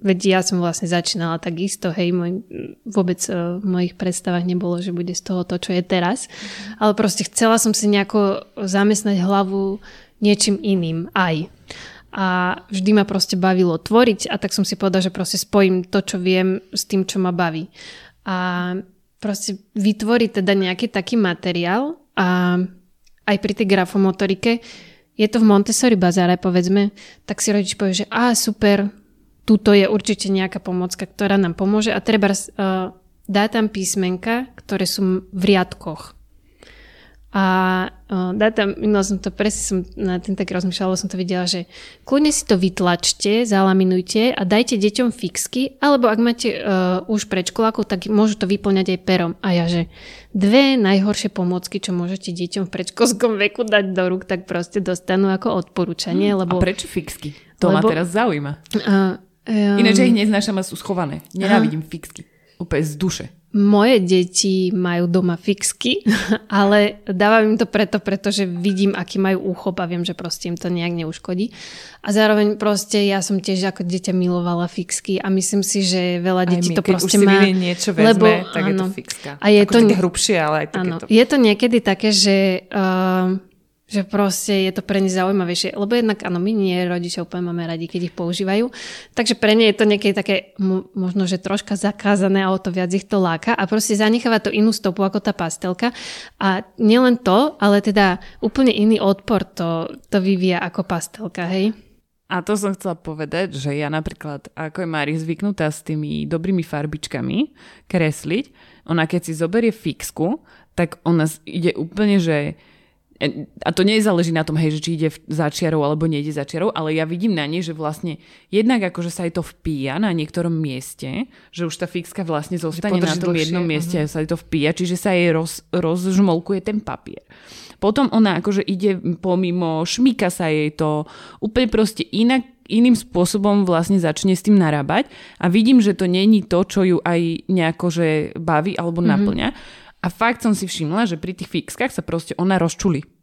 veď ja som vlastne začínala takisto, hej, môj, vôbec uh, v mojich predstavách nebolo, že bude z toho to, čo je teraz, mm. ale proste chcela som si nejako zamestnať hlavu niečím iným aj. A vždy ma proste bavilo tvoriť a tak som si povedala, že proste spojím to, čo viem s tým, čo ma baví. A proste vytvoriť teda nejaký taký materiál a aj pri tej grafomotorike je to v Montessori bazáre, povedzme, tak si rodič povie, že a super, tuto je určite nejaká pomocka, ktorá nám pomôže a treba uh, dá tam písmenka, ktoré sú v riadkoch. A uh, dá tam, minula som to presne som na tým tak rozmýšľala, som to videla, že kľudne si to vytlačte, zalaminujte a dajte deťom fixky, alebo ak máte uh, už predškolákov, tak môžu to vyplňať aj perom. A ja, že dve najhoršie pomôcky, čo môžete deťom v predškolskom <laughs> veku dať do rúk, tak proste dostanú ako odporúčanie. Hmm, lebo, a prečo fixky? To lebo, ma teraz zaujíma. Uh, um, Ináč ich neznášam a sú schované. Nenávidím uh, fixky. Úplne z duše. Moje deti majú doma fixky, <laughs> ale dávam im to preto, pretože vidím, aký majú úchop a viem, že proste im to nejak neuškodí. A zároveň proste ja som tiež ako dieťa milovala fixky a myslím si, že veľa detí my, to proste už má. Si niečo vezme, lebo, tak áno, je to fixka. A je ako to hrubšie, ale aj takéto. Áno, je to niekedy také, že uh, že proste je to pre ne zaujímavejšie. Lebo jednak, áno, my nie rodičia úplne máme radi, keď ich používajú. Takže pre ne je to niekedy také možno, že troška zakázané a o to viac ich to láka a proste zanecháva to inú stopu ako tá pastelka. A nielen to, ale teda úplne iný odpor to, to vyvíja ako pastelka, hej? A to som chcela povedať, že ja napríklad, ako je Mári zvyknutá s tými dobrými farbičkami kresliť, ona keď si zoberie fixku, tak ona ide úplne, že a to nezáleží na tom, hej, že či ide za čiarou alebo nejde za čiarou, ale ja vidím na nej, že vlastne jednak akože sa jej to vpíja na niektorom mieste, že už tá fixka vlastne zostane na tom dlhšie, jednom mieste uh-huh. a sa jej to vpíja, čiže sa jej roz, rozžmolkuje ten papier. Potom ona akože ide pomimo, šmíka sa jej to, úplne proste inak iným spôsobom vlastne začne s tým narábať a vidím, že to není to, čo ju aj nejako že baví alebo mm-hmm. naplňa. A fakt som si všimla, že pri tých fixkách sa proste ona rozčuli.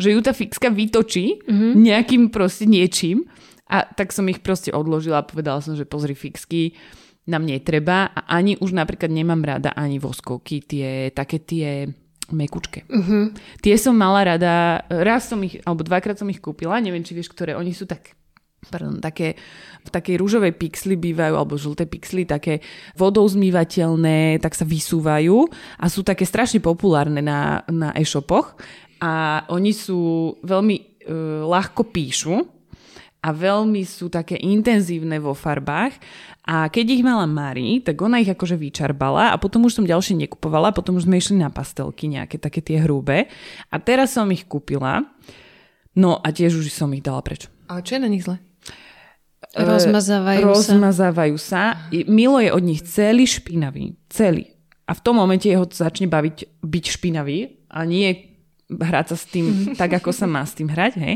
Že ju tá fixka vytočí mm-hmm. nejakým proste niečím a tak som ich proste odložila a povedala som, že pozri fixky, nám netreba a ani už napríklad nemám rada ani voskovky, tie také tie mekučke. Uh-huh. Tie som mala rada, raz som ich, alebo dvakrát som ich kúpila, neviem, či vieš, ktoré, oni sú tak pardon, také, v takej rúžovej pixli bývajú, alebo žlté pixly, také vodou zmývateľné, tak sa vysúvajú a sú také strašne populárne na, na e-shopoch a oni sú veľmi uh, ľahko píšu a veľmi sú také intenzívne vo farbách a keď ich mala Mari, tak ona ich akože vyčarbala a potom už som ďalšie nekupovala, potom už sme išli na pastelky nejaké také tie hrubé a teraz som ich kúpila no a tiež už som ich dala preč. Ale čo je na nich zle? Rozmazávajú, rozmazávajú sa. sa. Milo je od nich celý špinavý. Celý. A v tom momente ho začne baviť byť špinavý a nie hrať sa s tým <laughs> tak, ako sa má s tým hrať, hej.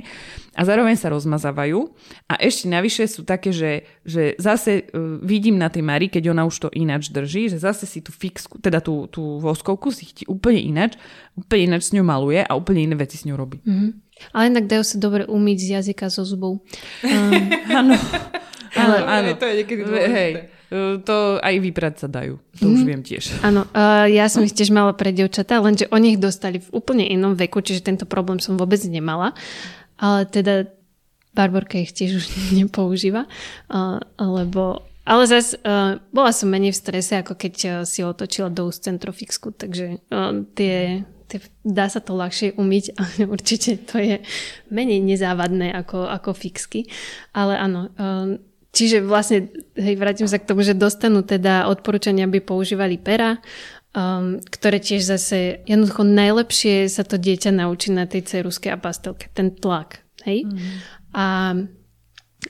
A zároveň sa rozmazávajú. A ešte navyše sú také, že, že zase uh, vidím na tej Mari, keď ona už to ináč drží, že zase si tú fixku, teda tú, tú voskovku si chytí úplne ináč, úplne ináč s ňou maluje a úplne iné veci s ňou robí. Mm-hmm. Ale inak dajú sa dobre umyť z jazyka zo zubov. <laughs> Áno. <laughs> Áno, áno. To je niekedy Hej, to aj vyprať sa dajú. To mm. už mhm. viem tiež. Áno, uh, ja som ich tiež mala pre dievčatá, lenže oni ich dostali v úplne inom veku, čiže tento problém som vôbec nemala. Ale teda Barborka ich tiež už <laughs> nepoužíva, uh, lebo ale zase uh, bola som menej v strese, ako keď uh, si otočila do úst centrofixku, takže uh, tie dá sa to ľahšie umyť <laughs> a určite to je menej nezávadné ako, ako fixky. Ale áno, um, čiže vlastne, hej, vrátim sa k tomu, že dostanú teda odporúčania, aby používali pera, um, ktoré tiež zase, jednoducho najlepšie sa to dieťa naučí na tej ceruske a pastelke, ten tlak. Hej? Mm. A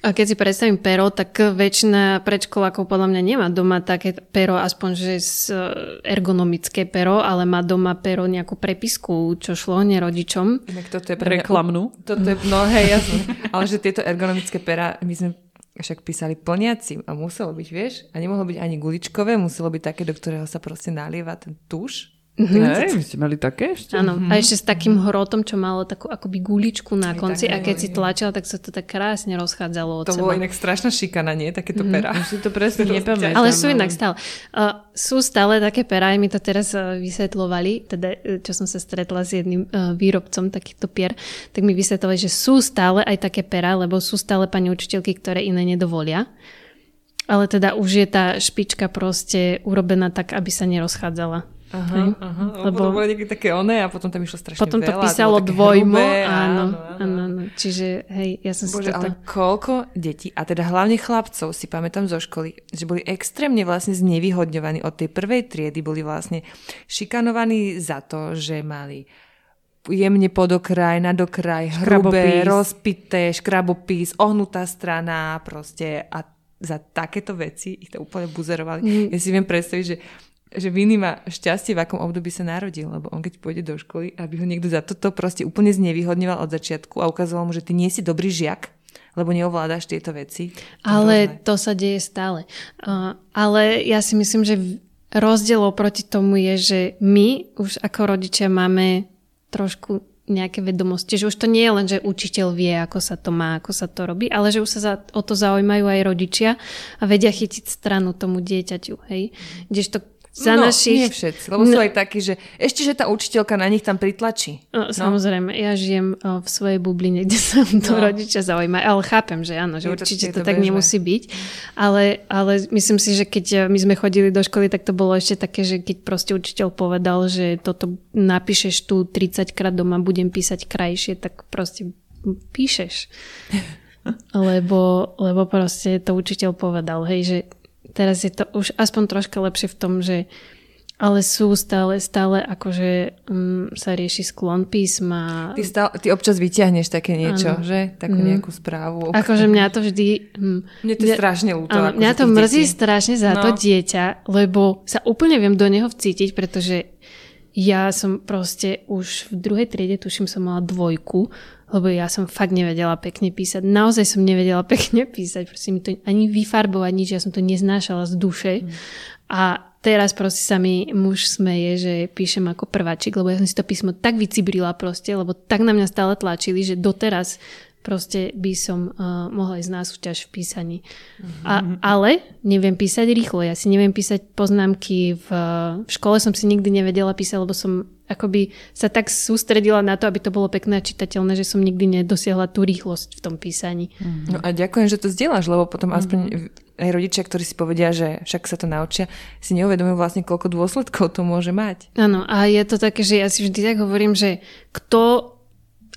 a keď si predstavím pero, tak väčšina predškolákov podľa mňa nemá doma také pero, aspoň že z e, ergonomické pero, ale má doma pero nejakú prepisku, čo šlo nerodičom. Inak toto je pre reklamnú. Toto je, no hej, jasne. ale že tieto ergonomické pera, my sme však písali plniaci a muselo byť, vieš, a nemohlo byť ani guličkové, muselo byť také, do ktorého sa proste nalieva ten tuš Mm-hmm. Hej, vy ste mali také ešte? Áno, mm-hmm. a ešte s takým hrotom, čo malo takú akoby guličku na Aj konci tak, a keď aj, si tlačila, tak sa to tak krásne rozchádzalo od to seba. To bolo inak strašná šikana, nie? Takéto mm-hmm. pera. Už si to presne <laughs> nepamätám. Ale sú inak stále. Uh, sú stále také pera, aj mi to teraz uh, vysvetlovali, teda uh, čo som sa stretla s jedným uh, výrobcom takýchto pier, tak mi vysvetlovali, že sú stále aj také pera, lebo sú stále pani učiteľky, ktoré iné nedovolia. Ale teda už je tá špička proste urobená tak, aby sa nerozchádzala. Aha, aha. Lebo potom boli nejaké také oné a potom tam išlo strašne Potom to veľa, písalo dvojmo, hrubé, áno, áno, áno, Čiže hej, ja som Bože, si to ale koľko detí, a teda hlavne chlapcov, si pamätám zo školy, že boli extrémne vlastne znevýhodňovaní od tej prvej triedy, boli vlastne šikanovaní za to, že mali jemne podokraj, nadokraj, hrubé, škrabopís. rozpité, škrabopís, ohnutá strana proste a za takéto veci ich to úplne buzerovali. Mm. Ja si viem predstaviť, že že Viny má šťastie, v akom období sa narodil, lebo on keď pôjde do školy, aby ho niekto za toto proste úplne znevýhodňoval od začiatku a ukazoval mu, že ty nie si dobrý žiak, lebo neovládaš tieto veci. Ale to, to sa deje stále. Uh, ale ja si myslím, že rozdiel oproti tomu je, že my už ako rodičia máme trošku nejaké vedomosti, že už to nie je len, že učiteľ vie, ako sa to má, ako sa to robí, ale že už sa za, o to zaujímajú aj rodičia a vedia chytiť stranu tomu dieťaťu, hej. Kdežto za no, našich... nie všetci, lebo no, sú aj takí, že ešte, že tá učiteľka na nich tam pritlačí. No, no. Samozrejme, ja žijem o, v svojej bubline, <laughs> kde sa to no. rodičia zaujímajú, ale chápem, že áno, že je určite to, to, to tak bežné. nemusí byť, ale, ale myslím si, že keď e, my sme chodili do školy, tak to bolo ešte také, že keď proste učiteľ povedal, že toto napíšeš tu 30 krát doma, budem písať krajšie, tak proste píšeš. <laughs> lebo, lebo proste to učiteľ povedal, hej, že teraz je to už aspoň troška lepšie v tom, že ale sú stále, stále akože um, sa rieši sklon písma. Ty, stále, ty občas vyťahneš také niečo, ano. že? Takú mm. nejakú správu. Akože mňa to vždy... Um, mne to je strašne ľúto. Ano, mňa to mrzí detí. strašne za no. to dieťa, lebo sa úplne viem do neho vcítiť, pretože ja som proste už v druhej triede, tuším, som mala dvojku lebo ja som fakt nevedela pekne písať. Naozaj som nevedela <laughs> pekne písať, proste mi to ani vyfarbovať nič, ja som to neznášala z duše. Mm. A teraz proste sa mi muž smeje, že píšem ako prváčik, lebo ja som si to písmo tak vycibrila proste, lebo tak na mňa stále tlačili, že doteraz proste by som uh, mohla ísť na súťaž v písaní. Mm-hmm. A, ale neviem písať rýchlo. Ja si neviem písať poznámky. V, v škole som si nikdy nevedela písať, lebo som akoby sa tak sústredila na to, aby to bolo pekné a čitateľné, že som nikdy nedosiahla tú rýchlosť v tom písaní. Mm-hmm. No a ďakujem, že to zdieľaš, lebo potom mm-hmm. aspoň aj rodičia, ktorí si povedia, že však sa to naučia, si neuvedomujú vlastne, koľko dôsledkov to môže mať. Áno, a je to také, že ja si vždy tak hovorím, že kto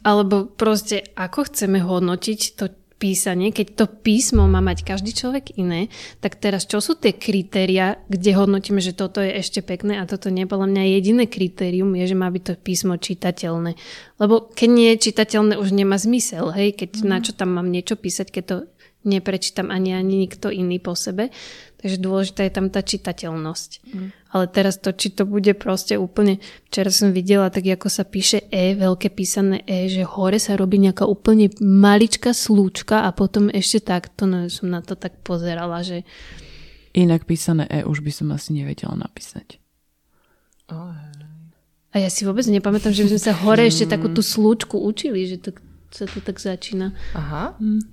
alebo proste ako chceme hodnotiť to písanie, keď to písmo má mať každý človek iné, tak teraz čo sú tie kritéria, kde hodnotíme, že toto je ešte pekné a toto nie? Podľa mňa jediné kritérium je, že má byť to písmo čitateľné. Lebo keď nie je čitateľné, už nemá zmysel, hej? Keď mm. na čo tam mám niečo písať, keď to neprečítam ani ani nikto iný po sebe. Takže dôležitá je tam tá čitateľnosť. Mm. Ale teraz to, či to bude proste úplne... Včera som videla tak, ako sa píše E, veľké písané E, že hore sa robí nejaká úplne maličká slúčka a potom ešte takto, no som na to tak pozerala, že... Inak písané E už by som asi nevedela napísať. Oh. A ja si vôbec nepamätám, že by sme sa hore ešte takú tú slúčku učili, že to sa to tak začína. Aha, mm.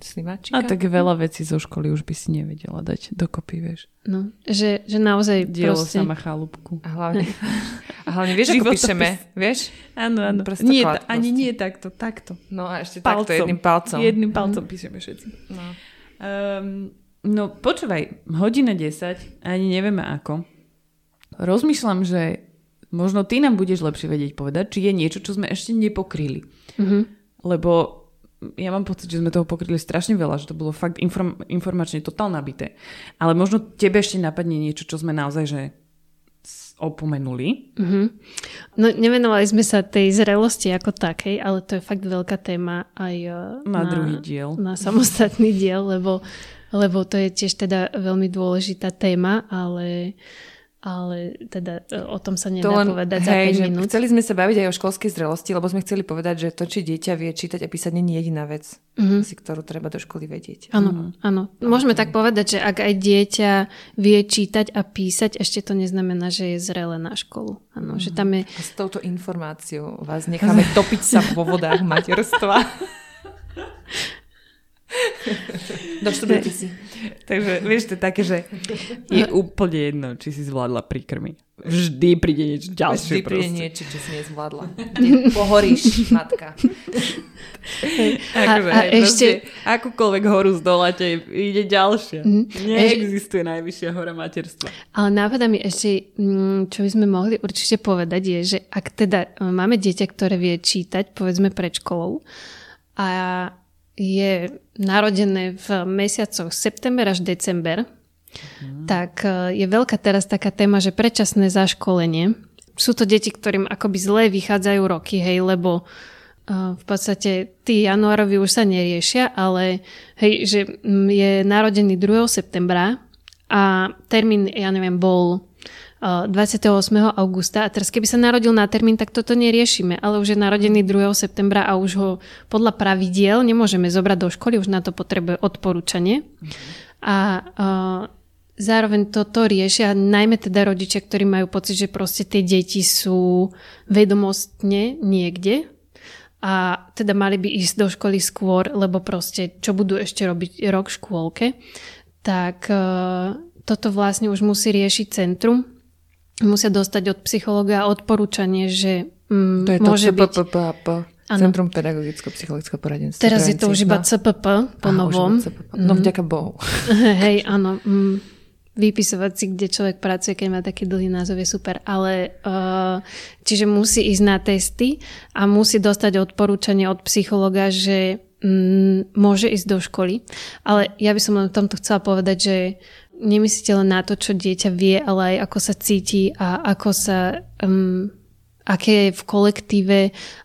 A tak veľa vecí zo školy už by si nevedela dať dokopy, vieš. No, že, že naozaj Dielo proste... sama chalúbku. A hlavne, a hlavne vieš, ako píšeme, vieš? Áno, áno. Nie, ta, ani nie takto, takto. No a ešte palcom. takto, jedným palcom. Jedným palcom mm. píšeme všetci. No. Um, no počúvaj, hodina 10, ani nevieme ako. Rozmýšľam, že možno ty nám budeš lepšie vedieť povedať, či je niečo, čo sme ešte nepokryli. Mm-hmm lebo ja mám pocit, že sme toho pokryli strašne veľa, že to bolo fakt inform, informačne totál nabité. Ale možno tebe ešte napadne niečo, čo sme naozaj že opomenuli. Mm-hmm. No nevenovali sme sa tej zrelosti ako takej, ale to je fakt veľká téma aj e, na, na druhý diel. Na samostatný diel, lebo, lebo to je tiež teda veľmi dôležitá téma, ale ale teda e, o tom sa nedá to len, povedať hej, za 5 minút. Chceli sme sa baviť aj o školskej zrelosti, lebo sme chceli povedať, že to, či dieťa vie čítať a písať, nie je jediná vec, mm-hmm. si, ktorú treba do školy vedieť. Áno, mm-hmm. áno. Môžeme tak povedať, že ak aj dieťa vie čítať a písať, ešte to neznamená, že je zrelé na školu. Áno, mm-hmm. že tam je... A s touto informáciou vás necháme <laughs> topiť sa vo vodách materstva. <laughs> Doštudujte si. Takže vieš, to je také, že je úplne jedno, či si zvládla príkrmy. Vždy príde niečo ďalšie. Vždy príde proste. niečo, čo si nezvládla. Pohoríš, matka. akože, a, a ešte... akúkoľvek horu zdoláte, ide ďalšia. Mm, Neexistuje ešte... najvyššia hora materstva. Ale nápada mi ešte, mm, čo by sme mohli určite povedať, je, že ak teda máme dieťa, ktoré vie čítať, povedzme pred školou, a je narodené v mesiacoch september až december, mm. tak e, je veľká teraz taká téma, že predčasné zaškolenie. Sú to deti, ktorým akoby zle vychádzajú roky, hej, lebo uh, v podstate tí januárovi už sa neriešia, ale hej, že je narodený 2. septembra a termín, ja neviem, bol 28. augusta a teraz keby sa narodil na termín, tak toto neriešime, ale už je narodený 2. septembra a už ho podľa pravidiel nemôžeme zobrať do školy, už na to potrebuje odporúčanie. A uh, zároveň toto riešia najmä teda rodičia, ktorí majú pocit, že proste tie deti sú vedomostne niekde a teda mali by ísť do školy skôr, lebo proste čo budú ešte robiť rok v škôlke, tak uh, toto vlastne už musí riešiť centrum musia dostať od psychologa odporúčanie, že mm, to je môže to byť... Ano. Centrum pedagogicko-psychologického poradenstva. Teraz je to už iba CPP po novom. No mm. vďaka Bohu. <laughs> Hej, áno. Mm, vypisovať si, kde človek pracuje, keď má taký dlhý názov, je super. Ale uh, čiže musí ísť na testy a musí dostať odporúčanie od psychologa, že mm, môže ísť do školy. Ale ja by som len tomto chcela povedať, že nemyslíte len na to, čo dieťa vie, ale aj ako sa cíti a ako sa, um, aké je v kolektíve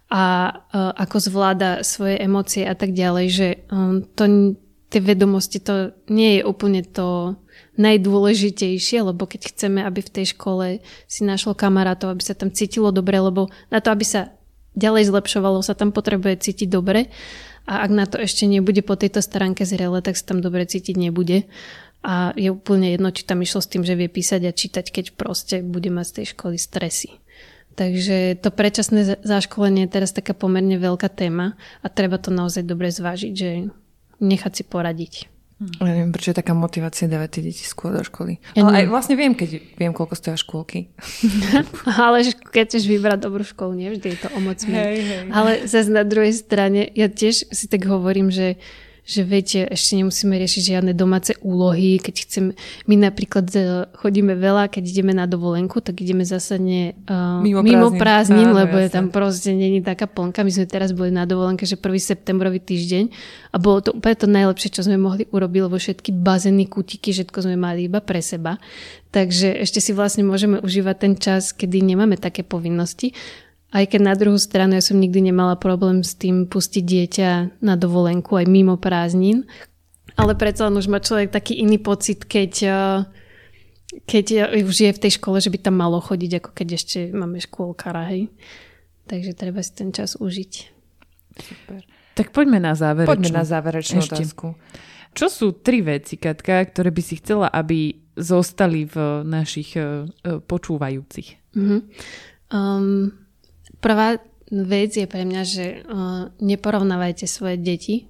a uh, ako zvláda svoje emócie a tak ďalej, že um, to, tie vedomosti to nie je úplne to najdôležitejšie, lebo keď chceme, aby v tej škole si našlo kamarátov, aby sa tam cítilo dobre, lebo na to, aby sa ďalej zlepšovalo, sa tam potrebuje cítiť dobre. A ak na to ešte nebude po tejto staránke zrele, tak sa tam dobre cítiť nebude a je úplne jedno, či tam išlo s tým, že vie písať a čítať, keď proste bude mať z tej školy stresy. Takže to predčasné zaškolenie je teraz taká pomerne veľká téma a treba to naozaj dobre zvážiť, že nechať si poradiť. Ja neviem, prečo je taká motivácia dávať tie deti skôr do školy. Ja Ale aj vlastne viem, keď viem, koľko stoja škôlky. <laughs> Ale keď chceš vybrať dobrú školu, nevždy je to o moc hej, hej. Ale zase na druhej strane, ja tiež si tak hovorím, že že viete, ešte nemusíme riešiť žiadne domáce úlohy, keď chceme, my napríklad e, chodíme veľa, keď ideme na dovolenku, tak ideme zásadne uh, mimo, mimo prázdnin, lebo je tam proste není taká plnka. My sme teraz boli na dovolenke, že 1. septembrový týždeň a bolo to úplne to najlepšie, čo sme mohli urobiť, lebo všetky bazény, kutiky, všetko sme mali iba pre seba. Takže ešte si vlastne môžeme užívať ten čas, kedy nemáme také povinnosti. Aj keď na druhú stranu ja som nikdy nemala problém s tým pustiť dieťa na dovolenku aj mimo prázdnin, ale predsa len už má človek taký iný pocit, keď, eh, keď už je v tej škole, že by tam malo chodiť, ako keď ešte máme škôlkara, hej. Takže treba si ten čas užiť. Super. Tak poďme na záverečnú. Poďme na záverečnú ešte. otázku. Čo sú tri veci, Katka, ktoré by si chcela, aby zostali v našich uh, počúvajúcich? Mm-hmm. Um, Prvá vec je pre mňa, že uh, neporovnávajte svoje deti.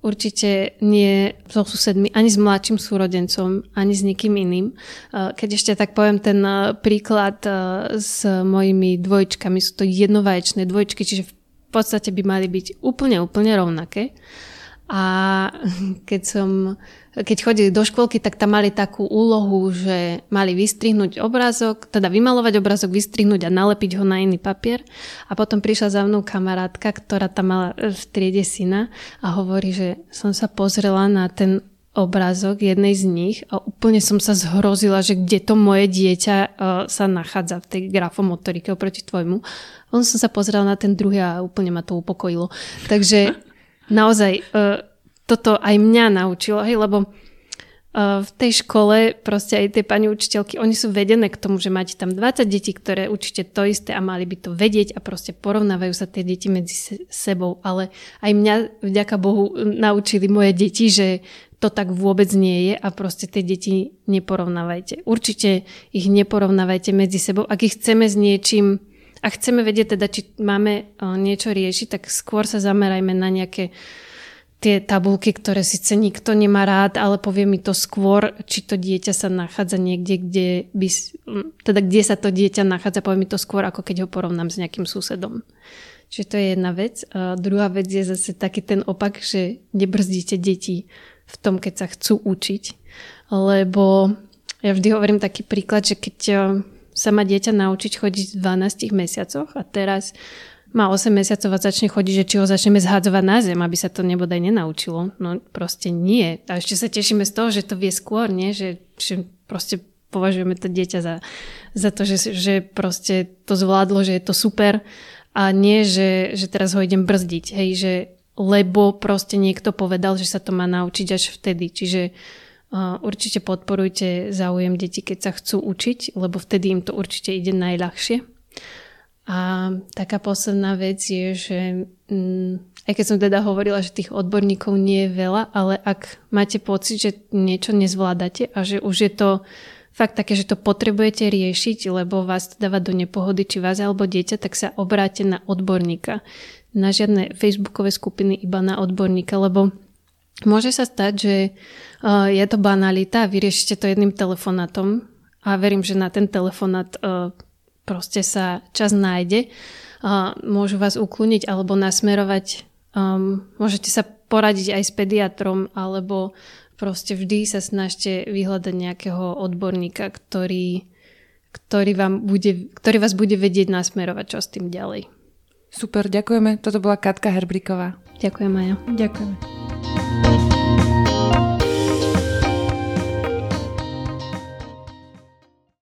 Určite nie so susedmi, ani s mladším súrodencom, ani s nikým iným. Uh, keď ešte tak poviem ten uh, príklad s mojimi dvojčkami, sú to jednovaječné dvojčky, čiže v podstate by mali byť úplne, úplne rovnaké. A keď som keď chodili do škôlky, tak tam mali takú úlohu, že mali vystrihnúť obrázok, teda vymalovať obrázok, vystrihnúť a nalepiť ho na iný papier. A potom prišla za mnou kamarátka, ktorá tam mala v triede syna a hovorí, že som sa pozrela na ten obrázok jednej z nich a úplne som sa zhrozila, že kde to moje dieťa uh, sa nachádza v tej grafomotorike oproti tvojmu. On som sa pozrela na ten druhý a úplne ma to upokojilo. Takže naozaj uh, toto aj mňa naučilo, hej, lebo v tej škole proste aj tie pani učiteľky, oni sú vedené k tomu, že máte tam 20 detí, ktoré učíte to isté a mali by to vedieť a proste porovnávajú sa tie deti medzi sebou. Ale aj mňa, vďaka Bohu, naučili moje deti, že to tak vôbec nie je a proste tie deti neporovnávajte. Určite ich neporovnávajte medzi sebou. Ak ich chceme s niečím a chceme vedieť teda, či máme niečo riešiť, tak skôr sa zamerajme na nejaké tie tabulky, ktoré síce nikto nemá rád, ale povie mi to skôr, či to dieťa sa nachádza niekde, kde by, teda kde sa to dieťa nachádza, povie mi to skôr, ako keď ho porovnám s nejakým susedom. Čiže to je jedna vec. A druhá vec je zase taký ten opak, že nebrzdíte deti v tom, keď sa chcú učiť. Lebo ja vždy hovorím taký príklad, že keď sa má dieťa naučiť chodiť v 12 mesiacoch a teraz má 8 mesiacov a začne chodiť, že či ho začneme zhádzovať na zem, aby sa to nebodaj nenaučilo. No proste nie. A ešte sa tešíme z toho, že to vie skôr, nie? Že, že proste považujeme to dieťa za, za to, že, že proste to zvládlo, že je to super a nie, že, že teraz ho idem brzdiť. Hej, že lebo proste niekto povedal, že sa to má naučiť až vtedy. Čiže uh, určite podporujte záujem detí, keď sa chcú učiť, lebo vtedy im to určite ide najľahšie. A taká posledná vec je, že mm, aj keď som teda hovorila, že tých odborníkov nie je veľa, ale ak máte pocit, že niečo nezvládate a že už je to fakt také, že to potrebujete riešiť, lebo vás to dáva do nepohody, či vás alebo dieťa, tak sa obráte na odborníka. Na žiadne facebookové skupiny, iba na odborníka, lebo môže sa stať, že uh, je to banalita, vyriešite to jedným telefonátom a verím, že na ten telefonát uh, proste sa čas nájde. Uh, môžu vás ukloniť alebo nasmerovať. Môžete sa poradiť aj s pediatrom alebo proste vždy sa snažte vyhľadať nejakého odborníka, ktorý, ktorý, vám bude, ktorý vás bude vedieť nasmerovať čo s tým ďalej. Super, ďakujeme. Toto bola Katka Herbriková. Ďakujem, Maja. Ďakujeme.